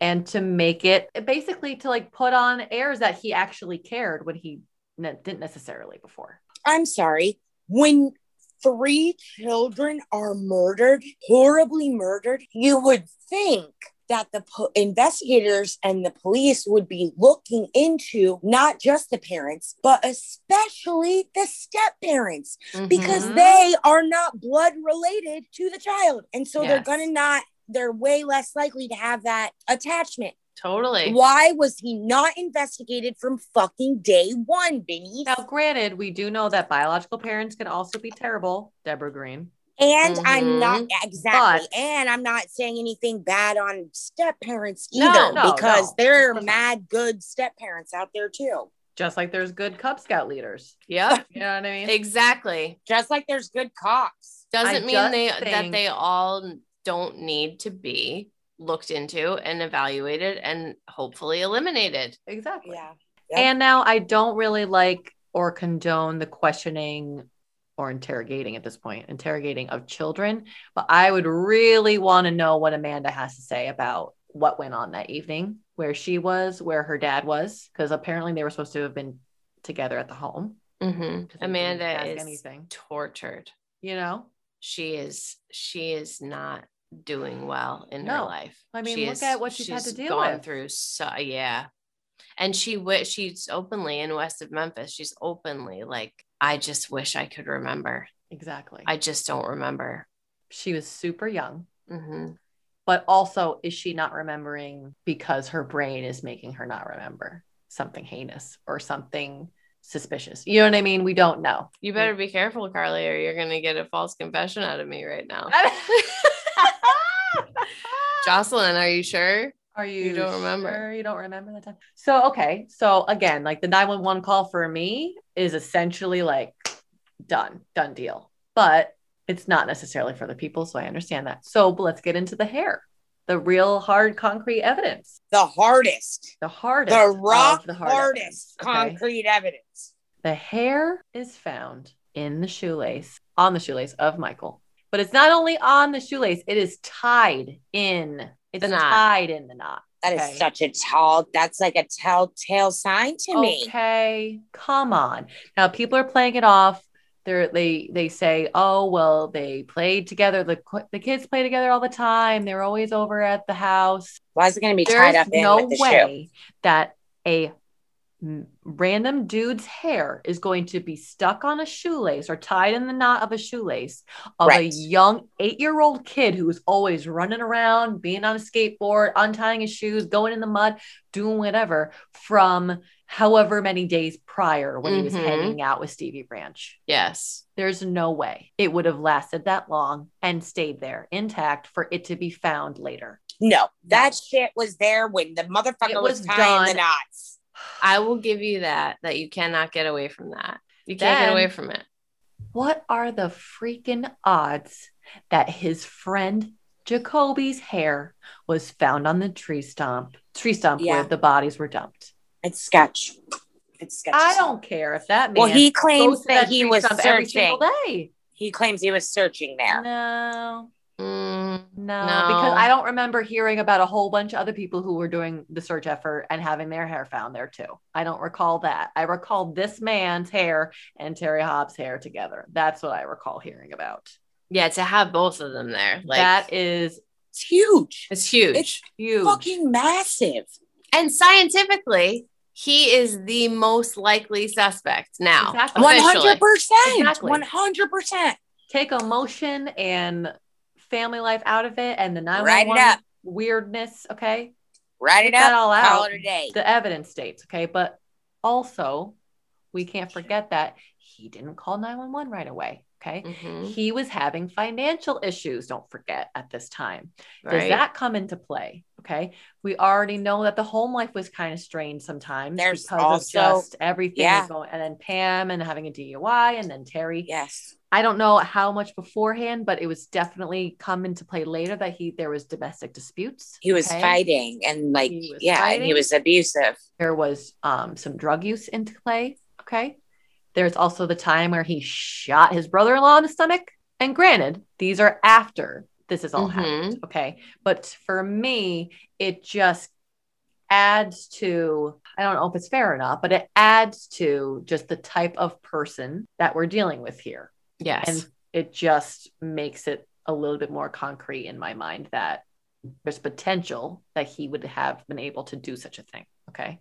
B: And to make it basically to like put on airs that he actually cared when he ne- didn't necessarily before.
C: I'm sorry. When three children are murdered, horribly murdered, you would think that the po- investigators and the police would be looking into not just the parents, but especially the step parents because
B: Mhm.
C: they are not blood related to the child. And so they're going to not, they're way less likely to have that attachment.
A: Totally.
C: Why was he not investigated from fucking day one, Benny?
B: Now, granted, we do know that biological parents can also be terrible, Debora Green.
C: And I'm not
A: Mm-hmm.
C: exactly,
B: But-
C: and I'm not saying anything bad on step parents either,
B: no,
C: because
B: no.
C: there are
B: Of course not.
C: mad good step parents out there too.
B: Just like there's good Cub Scout leaders.
A: Yeah.
B: You know what I mean?
A: exactly.
C: Just like there's good cops.
A: Doesn't
B: I
A: mean
B: just
A: they that they all don't need to be looked into and evaluated and hopefully eliminated.
B: exactly.
C: Yeah. Yep.
B: And now I don't really like or condone the questioning or interrogating at this point, interrogating of children, but I would really want to know what Amanda has to say about what went on that evening, where she was, where her dad was, because apparently they were supposed to have been together at the home.
A: Mhm.
B: 'cause they didn't
A: Amanda is
B: anything,
A: tortured.
B: you know?
A: She is she is not doing well in her
B: No.
A: life.
B: I mean,
A: She
B: look
A: is-
B: at what she's had to deal
A: gone
B: with.
A: through. So yeah, and she wi- she's openly in west of Memphis. She's openly like, I just wish I could remember.
B: Exactly.
A: I just don't remember.
B: she was super young.
A: hmm
B: but also is she not remembering because her brain is making her not remember something heinous or something suspicious you know what i mean we don't know
A: You better be careful, Carly, or you're gonna get a false confession out of me right now. Jocelyn, are you sure?
B: are you, you
A: don't remember.
B: sure you don't remember that time so okay so again like the 911 call for me is essentially like done done deal but it's not necessarily for the people so i understand that so let's get into the hair the real hard concrete evidence
C: The hardest,
B: the hardest
C: the rock
B: the hard
C: hardest
B: evidence, okay?
C: concrete evidence.
B: The hair is found in the shoelace, on the shoelace of Michael. But it's not only on the shoelace, it is tied in. It's tied in the knot.
C: That is
B: okay?
C: such a tall, that's like a telltale sign to me.
B: Okay, come on. Now people are playing it off. They're, they they say, oh well, they played together. The the kids play together all the time. They're always over at the house.
C: Why is it going to be tied up in
B: no
C: the shoe?
B: way that a random dude's hair is going to be stuck on a shoelace or tied in the knot of a shoelace of a young eight-year-old kid who is always running around, being on a skateboard, untying his shoes, going in the mud, doing whatever from however many days prior when he was
A: Mhm.
B: hanging out with Stevie Branch.
A: Yes.
B: There's no way it would have lasted that long and stayed there intact for it to be found later.
C: No, that shit was there when the motherfucker
B: It
C: was,
B: was
C: tying the knots.
A: I will give you that, that you cannot get away from that. You can't
B: Then-
A: get away from it.
B: What are the freaking odds that his friend Jacoby's hair was found on the tree stump, tree stump
C: Yeah.
B: where the bodies were dumped?
C: It's sketch. It's sketch.
B: I don't care if that man
C: Well, he claims
B: to
C: that he was
B: stump every
C: searching.
B: single day.
C: He claims he was searching there.
B: No,
A: Mm,
B: no,
A: No.
B: because I don't remember hearing about a whole bunch of other people who were doing the search effort and having their hair found there too. I don't recall that. I recall this man's hair and Terry Hobbs' hair together. That's what I recall hearing about.
A: yeah, to have both of them there, like
B: that is
C: It's huge.
A: It's huge.
C: It's
B: Huge.
C: fucking massive.
A: and scientifically, he is the most likely suspect now.
B: Exactly.
C: Hundred percent.
B: Exactly.
C: One hundred percent.
B: Take a motion and family life out of it and the
C: Write
B: 911 weirdness, okay?
C: Write it
B: that
C: up.
B: all
C: Call
B: out.
C: it.
B: The evidence states, okay? But also, we can't forget that he didn't call 911 right away, okay?
A: Mhm,
B: He was having financial issues, don't forget, at this time. Does that come into play? Okay. We already know that the home life was kind of strained sometimes
C: There's
B: because
C: also-
B: of just everything
C: yeah.
B: going and then Pam and having a DUI and then Terry.
C: Yes.
B: I don't know how much beforehand, but it was definitely come into play later that he there was domestic disputes.
C: He was
B: okay?
C: fighting and like yeah, and he was abusive.
B: There was um some drug use into play. Okay. There's also the time where he shot his brother-in-law in the stomach. And granted, these are after this is all
A: Mhm.
B: happened. Okay. But for me, it just adds to, I don't know if it's fair or not, but it adds to just the type of person that we're dealing with here.
A: Yes.
B: And it just makes it a little bit more concrete in my mind that there's potential that he would have been able to do such a thing. Okay.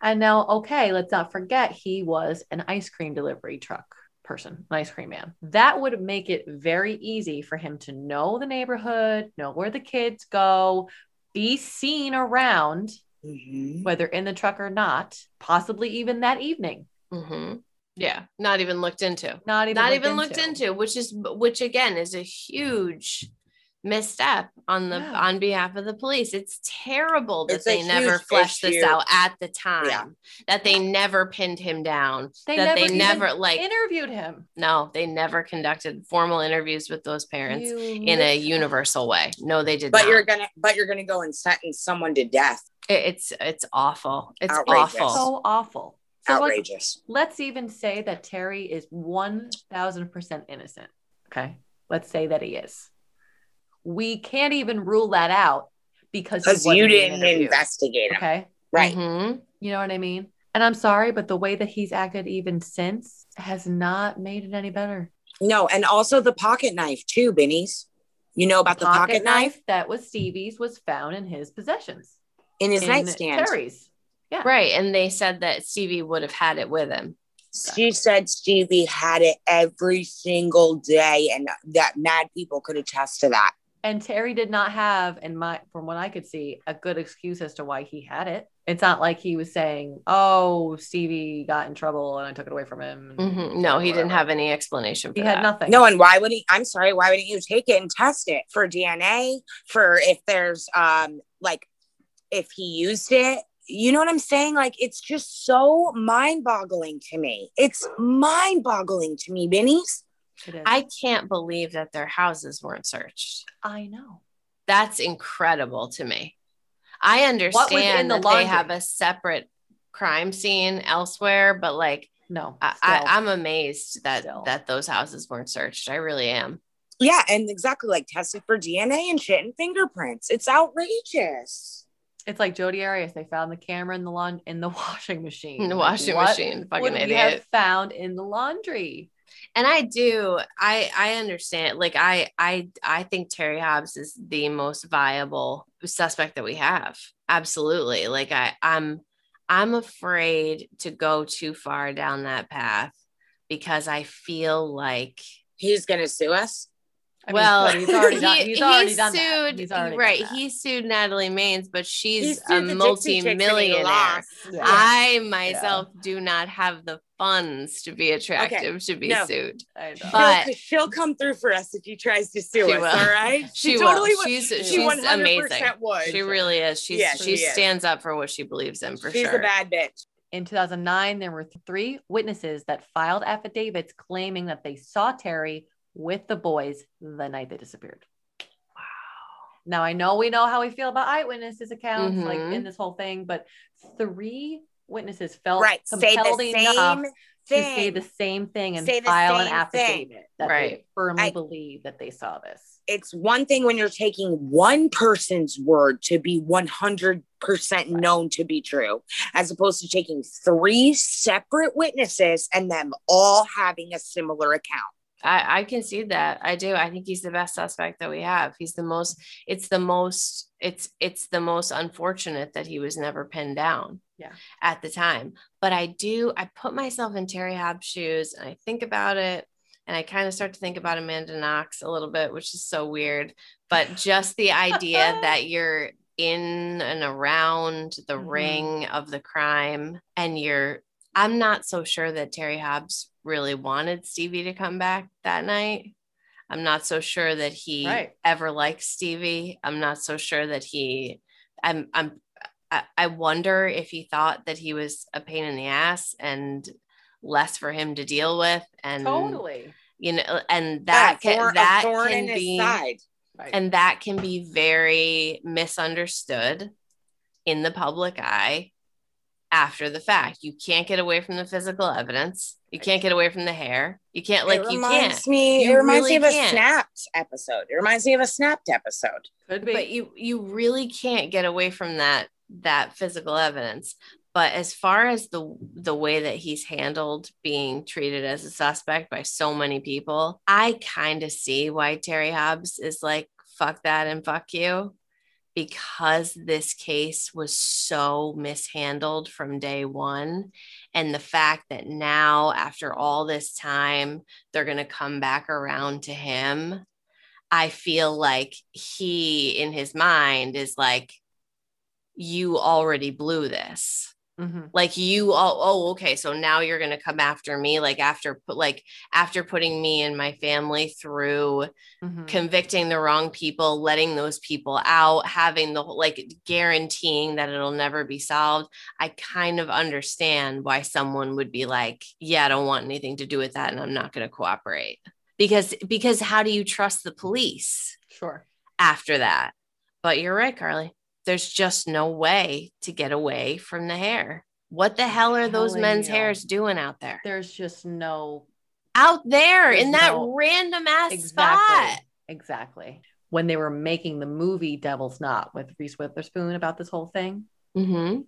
B: And now, okay, let's not forget he was an ice cream delivery truck person, an ice cream man. That would make it very easy for him to know the neighborhood, know where the kids go, be seen around,
C: Mhm.
B: whether in the truck or not, possibly even that evening.
A: Mhm. Yeah. Not even looked into.
B: Not even
A: Not
B: looked
A: even looked into, which is which again is a huge misstep on the
B: Yeah.
A: on behalf of the police. It's terrible that
C: It's
A: they never fleshed this out at the time.
C: Yeah.
A: That they never pinned him down.
B: They
A: that
B: never
A: they never like
B: interviewed him.
A: no, they never conducted formal interviews with those parents
B: You
A: in a universal way. No, they did
C: But
A: not.
C: you're gonna but you're gonna go and sentence someone to death.
A: It- it's it's awful. It's
C: Outrageous.
A: awful.
B: so awful. So let's,
C: Outrageous.
B: let's even say that Terry is 1000% innocent. Okay. Let's say that he is. We can't even rule that out because
C: you didn't investigate him.
B: Okay.
C: Right.
A: Mhm.
B: You know what I mean? And I'm sorry, but the way that he's acted even since has not made it any better.
C: No, and also the pocket knife too, Benny's. You know about the pocket, knife?
B: that was Stevie's was found in his possessions.
C: in his
B: in
C: nightstand.
B: Terry's.
A: Right. And they said that Stevie would have had it with him.
C: She said Stevie had it every single day, and that mad people could attest to that.
B: And Terry did not have, in my from what I could see, a good excuse as to why he had it. It's not like he was saying, "Oh, Stevie got in trouble and I took it away from him."
A: Mhm. No, he didn't have any explanation for
B: He
A: that.
B: had nothing.
C: No, and why would he? I'm sorry, why wouldn't you take it and test it for DNA? For if there's um like if he used it, you know what I'm saying? Like it's just so mind-boggling to me. It's mind-boggling to me, Benny's.
B: It is.
A: I can't believe that their houses weren't searched.
B: I know.
A: That's incredible to me. I understand
B: the
A: that they have a separate crime scene elsewhere, but like
B: No,
A: I, I, I'm amazed that
B: Still.
A: that those houses weren't searched. I really am.
C: Yeah, and exactly like tested for DNA and shit and fingerprints. It's outrageous.
B: It's like Jodi Arias. They found the camera in the lawn in the washing machine.
A: In the
B: Like,
A: washing
B: what
A: machine, fucking
B: would we
A: idiot.
B: have found in the laundry?
A: And i do i i understand like i i i think terry hobbs is the most viable suspect that we have absolutely like i i'm i'm afraid to go too far down that path because i feel like
C: He's gonna sue us.
B: I mean,
A: well
B: he's already done.
A: he-
B: He's already
A: he
B: done that.
A: sued
B: He's already
A: right
B: done that.
A: he sued natalie maines but she's
C: He
A: a
C: sued the Dixie Chicks and
A: multi-millionaire
C: lost.
B: Yeah.
A: i myself do not have the funds to be attractive to be
C: no.
A: sued But-
C: she'll, she'll come through for us if he tries to sue
A: She
C: us.
A: will.
C: All right,
A: she,
C: totally
A: will
C: would.
A: she's
C: She
A: she's
C: 100%
A: amazing
C: would.
A: She really is. She's
C: Yeah,
A: she,
C: she is.
A: stands up for what she believes in for
C: She's
A: sure.
C: She's a bad bitch.
B: In 2009, there were three witnesses that filed affidavits claiming that they saw Terry with the boys the night they disappeared. Wow. Now, I know we know how we feel about eyewitnesses accounts, like
A: Mhm.
B: in this whole thing, but three witnesses felt
C: Right. Say
B: compelled
C: the
B: enough
C: same
B: to say the same thing and
C: Say
B: file an
C: same
B: affidavit that they firmly
C: I-
B: believe that they saw this.
C: it's one thing when you're taking one person's word to be 100% known to be true, as opposed to taking three separate witnesses and them all having a similar account.
A: I, I can see that. I do. I think he's the best suspect that we have. He's the most, it's the most, it's it's the most unfortunate that he was never pinned down.
B: Yeah.
A: At the time. But I do, I put myself in Terry Hobbs' shoes and I think about it. And I kind of start to think about Amanda Knox a little bit, which is so weird. But just the idea that you're in and around the
B: Mhm.
A: ring of the crime and you're I'm not so sure that Terry Hobbs really wanted Stevie to come back that night. I'm not so sure that he
B: Right.
A: ever liked Stevie. I'm not so sure that he I'm I'm I, wonder if he thought that he was a pain in the ass and less for him to deal with and
B: Totally.
A: you know and that
C: Yeah,
A: can
C: thorn-
A: that can be.
B: Right.
A: and that can be very misunderstood in the public eye after the fact. You can't get away from the physical evidence. You can't get away from the hair. You can't like
C: it
A: you
C: reminds
A: can't.
C: me.
A: You
C: it reminds
A: really
C: me of a
A: can't.
C: snapped episode. It reminds me of a snapped episode.
B: Could be.
A: But you you really can't get away from that that physical evidence. But as far as the the way that he's handled being treated as a suspect by so many people, I kind of see why Terry Hobbs is like fuck that and fuck you because this case was so mishandled from day 1 and the fact that now after all this time they're going to come back around to him I feel like he in his mind is like you already blew this
B: Mhm.
A: like you oh, oh okay so now you're going to come after me like after like after putting me and my family through
B: Mhm.
A: convicting the wrong people letting those people out having the whole- like guaranteeing that it'll never be solved i kind of understand why someone would be like yeah i don't want anything to do with that and i'm not going to cooperate because because how do you trust the police
B: Sure.
A: after that. But you're right, Carly. There's just no way to get away from the hair. What the hell are those men's
B: you.
A: hairs doing out there?
B: There's just no
A: Out there in that
B: no-
A: random ass
B: exactly.
A: spot.
B: Exactly. When they were making the movie Devil's Knot with Reese Witherspoon about this whole thing,
A: Mm-hmm.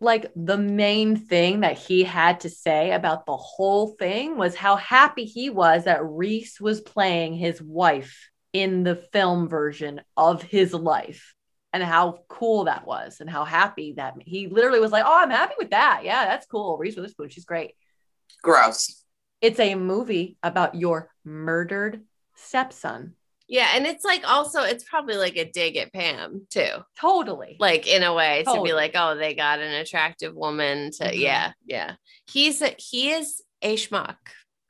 B: like the main thing that he had to say about the whole thing was how happy he was that Reese was playing his wife in the film version of his life and how cool that was and how happy that he literally was like, Oh, I'm happy with that. Yeah, that's cool. Reese Witherspoon, she's great.
C: Gross.
B: It's a movie about your murdered stepson.
A: Yeah, and it's like also it's probably like a dig at Pam too.
B: Totally.
A: Like in a way to be like, oh, they got an attractive woman to
B: Mhm.
A: yeah, yeah. He's a, he is a schmuck.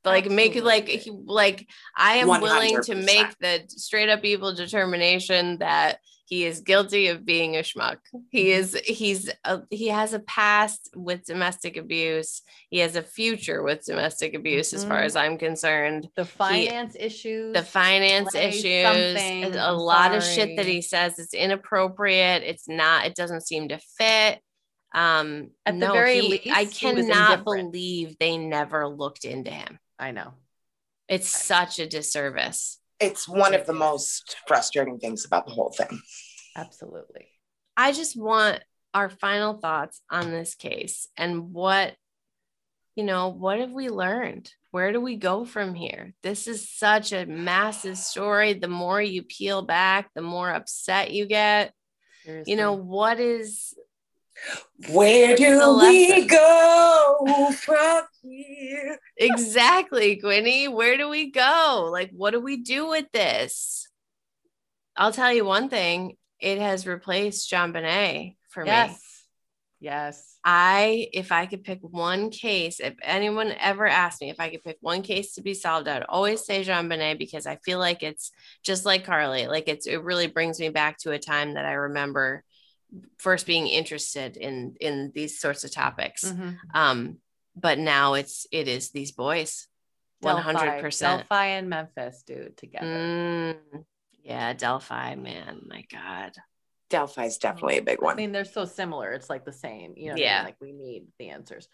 A: Like make like he like I am willing to make the straight up evil determination that he is guilty of being a schmuck. He is he's a, he has a past with domestic abuse. He has a future with domestic abuse as far
B: Mhm.
A: as I'm concerned.
B: the finance issues.
A: The finance issues,
B: something.
A: a lot of shit that he says it's inappropriate. It's not, it doesn't seem to fit. Um
B: At the very
A: he-
B: least,
A: I
B: he
A: cannot believe they never looked into him.
B: I know.
A: It's such a disservice.
C: It's one of the most frustrating things about the whole thing.
B: Absolutely.
A: I just want our final thoughts on this case and what, you know, what have we learned? Where do we go from here? This is such a massive story. The more you peel back, the more upset you get. You know, what is
C: Where do we go from here?
A: exactly, Gwynny? Where do we go? Like, what do we do with this? I'll tell you one thing it has replaced JonBenét for me.
B: yes. Yes.
A: I, if I could pick one case, if anyone ever asked me if I could pick one case to be solved, I'd always say JonBenét because I feel like it's just like Carly. Like it's, it really brings me back to a time that I remember first being interested in in these sorts of topics.
B: Mhm.
A: Um, but now it's it is these boys,
B: 100
A: percent
B: Delphi and Memphis, dude, together.
A: Mm, Yeah, Delphi, man, my God.
C: Delphi's definitely a big one I
B: mean, they're so similar. It's like the same. You know, what I mean?
A: Yeah.
B: like we need the answers.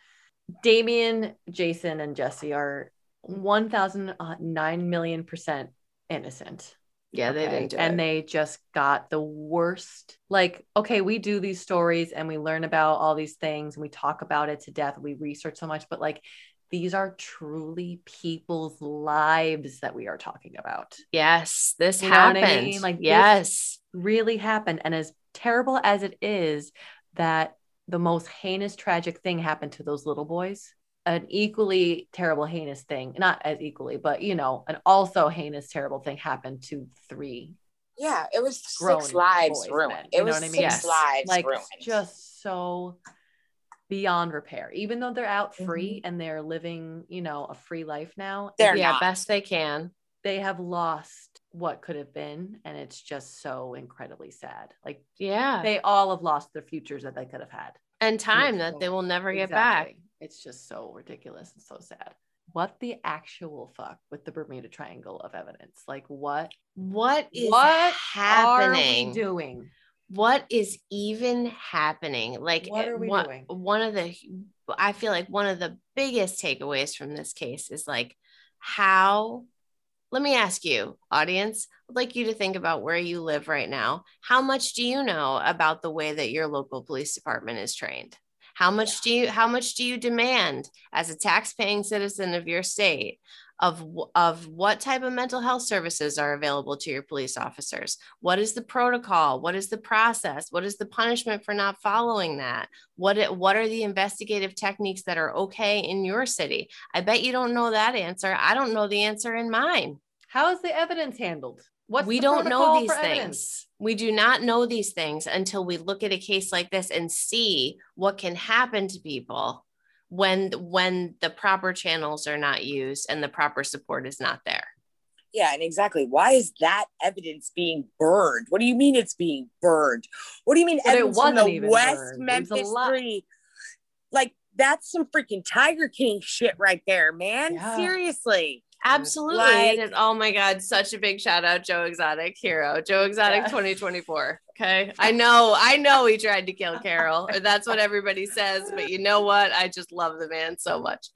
B: Damien, Jason, and Jesse are 1009 million percent innocent.
A: Yeah, they didn't do it.
B: and
A: it.
B: they just got the worst. Like, okay, we do these stories and we learn about all these things and we talk about it to death. We research so much, but like these are truly people's lives that we are talking about.
A: Yes, this
B: You what I
A: happened.
B: mean? Like, this-
A: yes.
B: Really happened. And as terrible as it is that the most heinous, tragic thing happened to those little boys, an equally terrible, heinous thing, not as equally, but you know, an also heinous, terrible thing happened to three
C: Yeah, it was six lives ruined.
B: then,
C: It was
B: what I mean?
C: six
A: Yes.
C: lives
B: like
C: ruined.
B: just so beyond repair even though they're out free mm-hmm. and they're living you know a free life now
C: They're
A: yeah,
C: not.
A: best they can.
B: they have lost what could have been and it's just so incredibly sad like
A: Yeah.
B: they all have lost their futures that they could have had
A: and time that they will never get back.
B: It's just so ridiculous and so sad. What the actual fuck with the bermuda triangle of evidence? Like what
A: What is
B: what are
A: happening?
B: we doing?
A: What is even happening? Like
B: What are we
A: one,
B: doing?
A: one of the i feel like one of the biggest takeaways from this case is like how let me ask you audience i'd like you to think about where you live right now. How much do you know about the way that your local police department is trained how much do you how much do you demand as a tax-paying citizen of your state of of what type of mental health services are available to your police officers? What is the protocol? What is the process? What is the punishment for not following that? What it, what are the investigative techniques that are okay in your city? I bet you don't know that answer. I don't know the answer in mine.
B: How is the evidence handled What's
A: we don't know these
B: for evidence?
A: things we do not know these things until we look at a case like this and see what can happen to people when when the proper channels are not used and the proper support is not there
C: Yeah, and exactly. Why is that evidence being burned? What do you mean it's being burned? What do you mean
B: But it
C: evidence from
B: wasn't
C: the
B: even
C: West
B: burned. It was a
C: Memphis Three? Like that's some freaking Tiger King shit right there, man.
B: Yeah.
C: Seriously.
A: Absolutely.
C: Like-
A: And oh my God, such a big shout out, Joe Exotic hero. Joe Exotic
B: Yeah.
A: 2024. Okay. I know, I know he tried to kill Carol, or that's what everybody says, but you know what? I just love the man so much.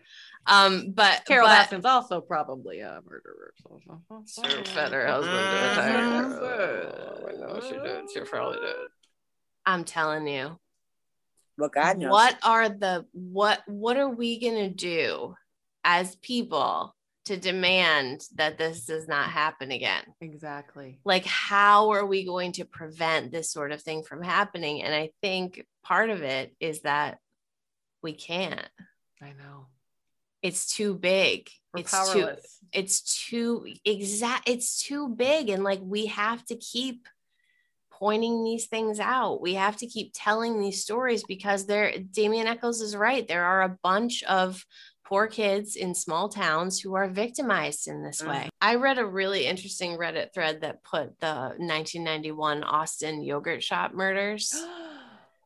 A: Um, but
B: Carol
A: but,
B: Baskin's also probably a murderer.
A: Her better husband to
C: Mhm.
A: attack. I know she did. She probably did. I'm telling you.
C: Well, God knows.
A: What are the what what are we gonna do as people to demand that this does not happen again?
B: Exactly.
A: like how are we going to prevent this sort of thing from happening? And i think part of it is that we can't.
B: I know.
A: it's too big.
B: We're
A: it's too it's too exact it's too big. And like we have to keep pointing these things out. We have to keep telling these stories because there damien echols is right. There are a bunch of poor kids in small towns who are victimized in this mm. way. I read a really interesting reddit thread that put the 1991 austin yogurt shop murders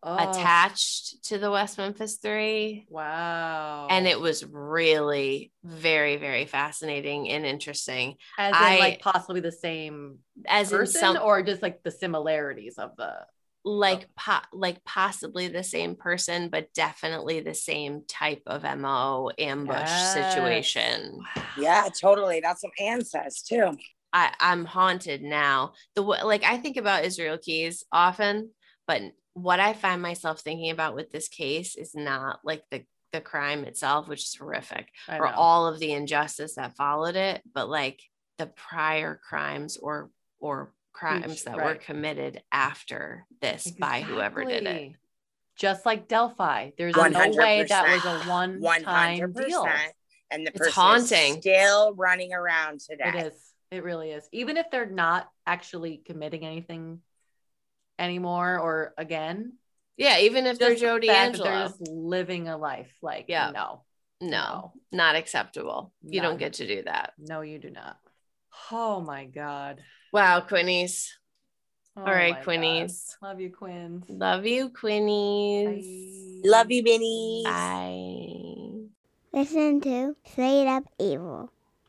B: Oh,
A: attached to the west memphis three.
B: Wow.
A: and it was really very very fascinating and interesting.
B: As in
A: I-
B: like possibly the same
A: as in
B: person
A: some
B: or just like the similarities of the
A: like po- like possibly the same person but definitely the same type of mo ambush
B: Yes.
A: situation
C: Yeah, totally. That's what Anne says too.
A: I, I'm haunted now. The w- like I think about Israel Keyes often, but what I find myself thinking about with this case is not like the the crime itself, which is horrific,
B: I
A: or all of the injustice that followed it, but like the prior crimes or or crimes that were committed after this by whoever did it.
B: Just like Delphi, there's no
C: 100%.
B: way that was a one
C: One
B: time
C: hundred
B: deal.
C: percent. And the
A: It's
C: person
A: haunting.
C: is still running around today.
B: It is. It really is. Even if they're not actually committing anything anymore or again,
A: Yeah, even if they're
B: just the
A: Joe
B: fact that
A: DeAngelo.
B: they're just living a life. Like,
A: Yeah.
B: no,
A: no, not acceptable. You don't get to do that.
B: no, you do not. Oh my God.
A: Wow, Quinnies.
B: Oh
A: All right,
B: my God.
A: Quinnies.
B: Love you, Quins.
A: Love you, Quinnies.
B: Bye.
C: Love you, Benny.
A: Bye.
E: Listen to Straight Up Evil.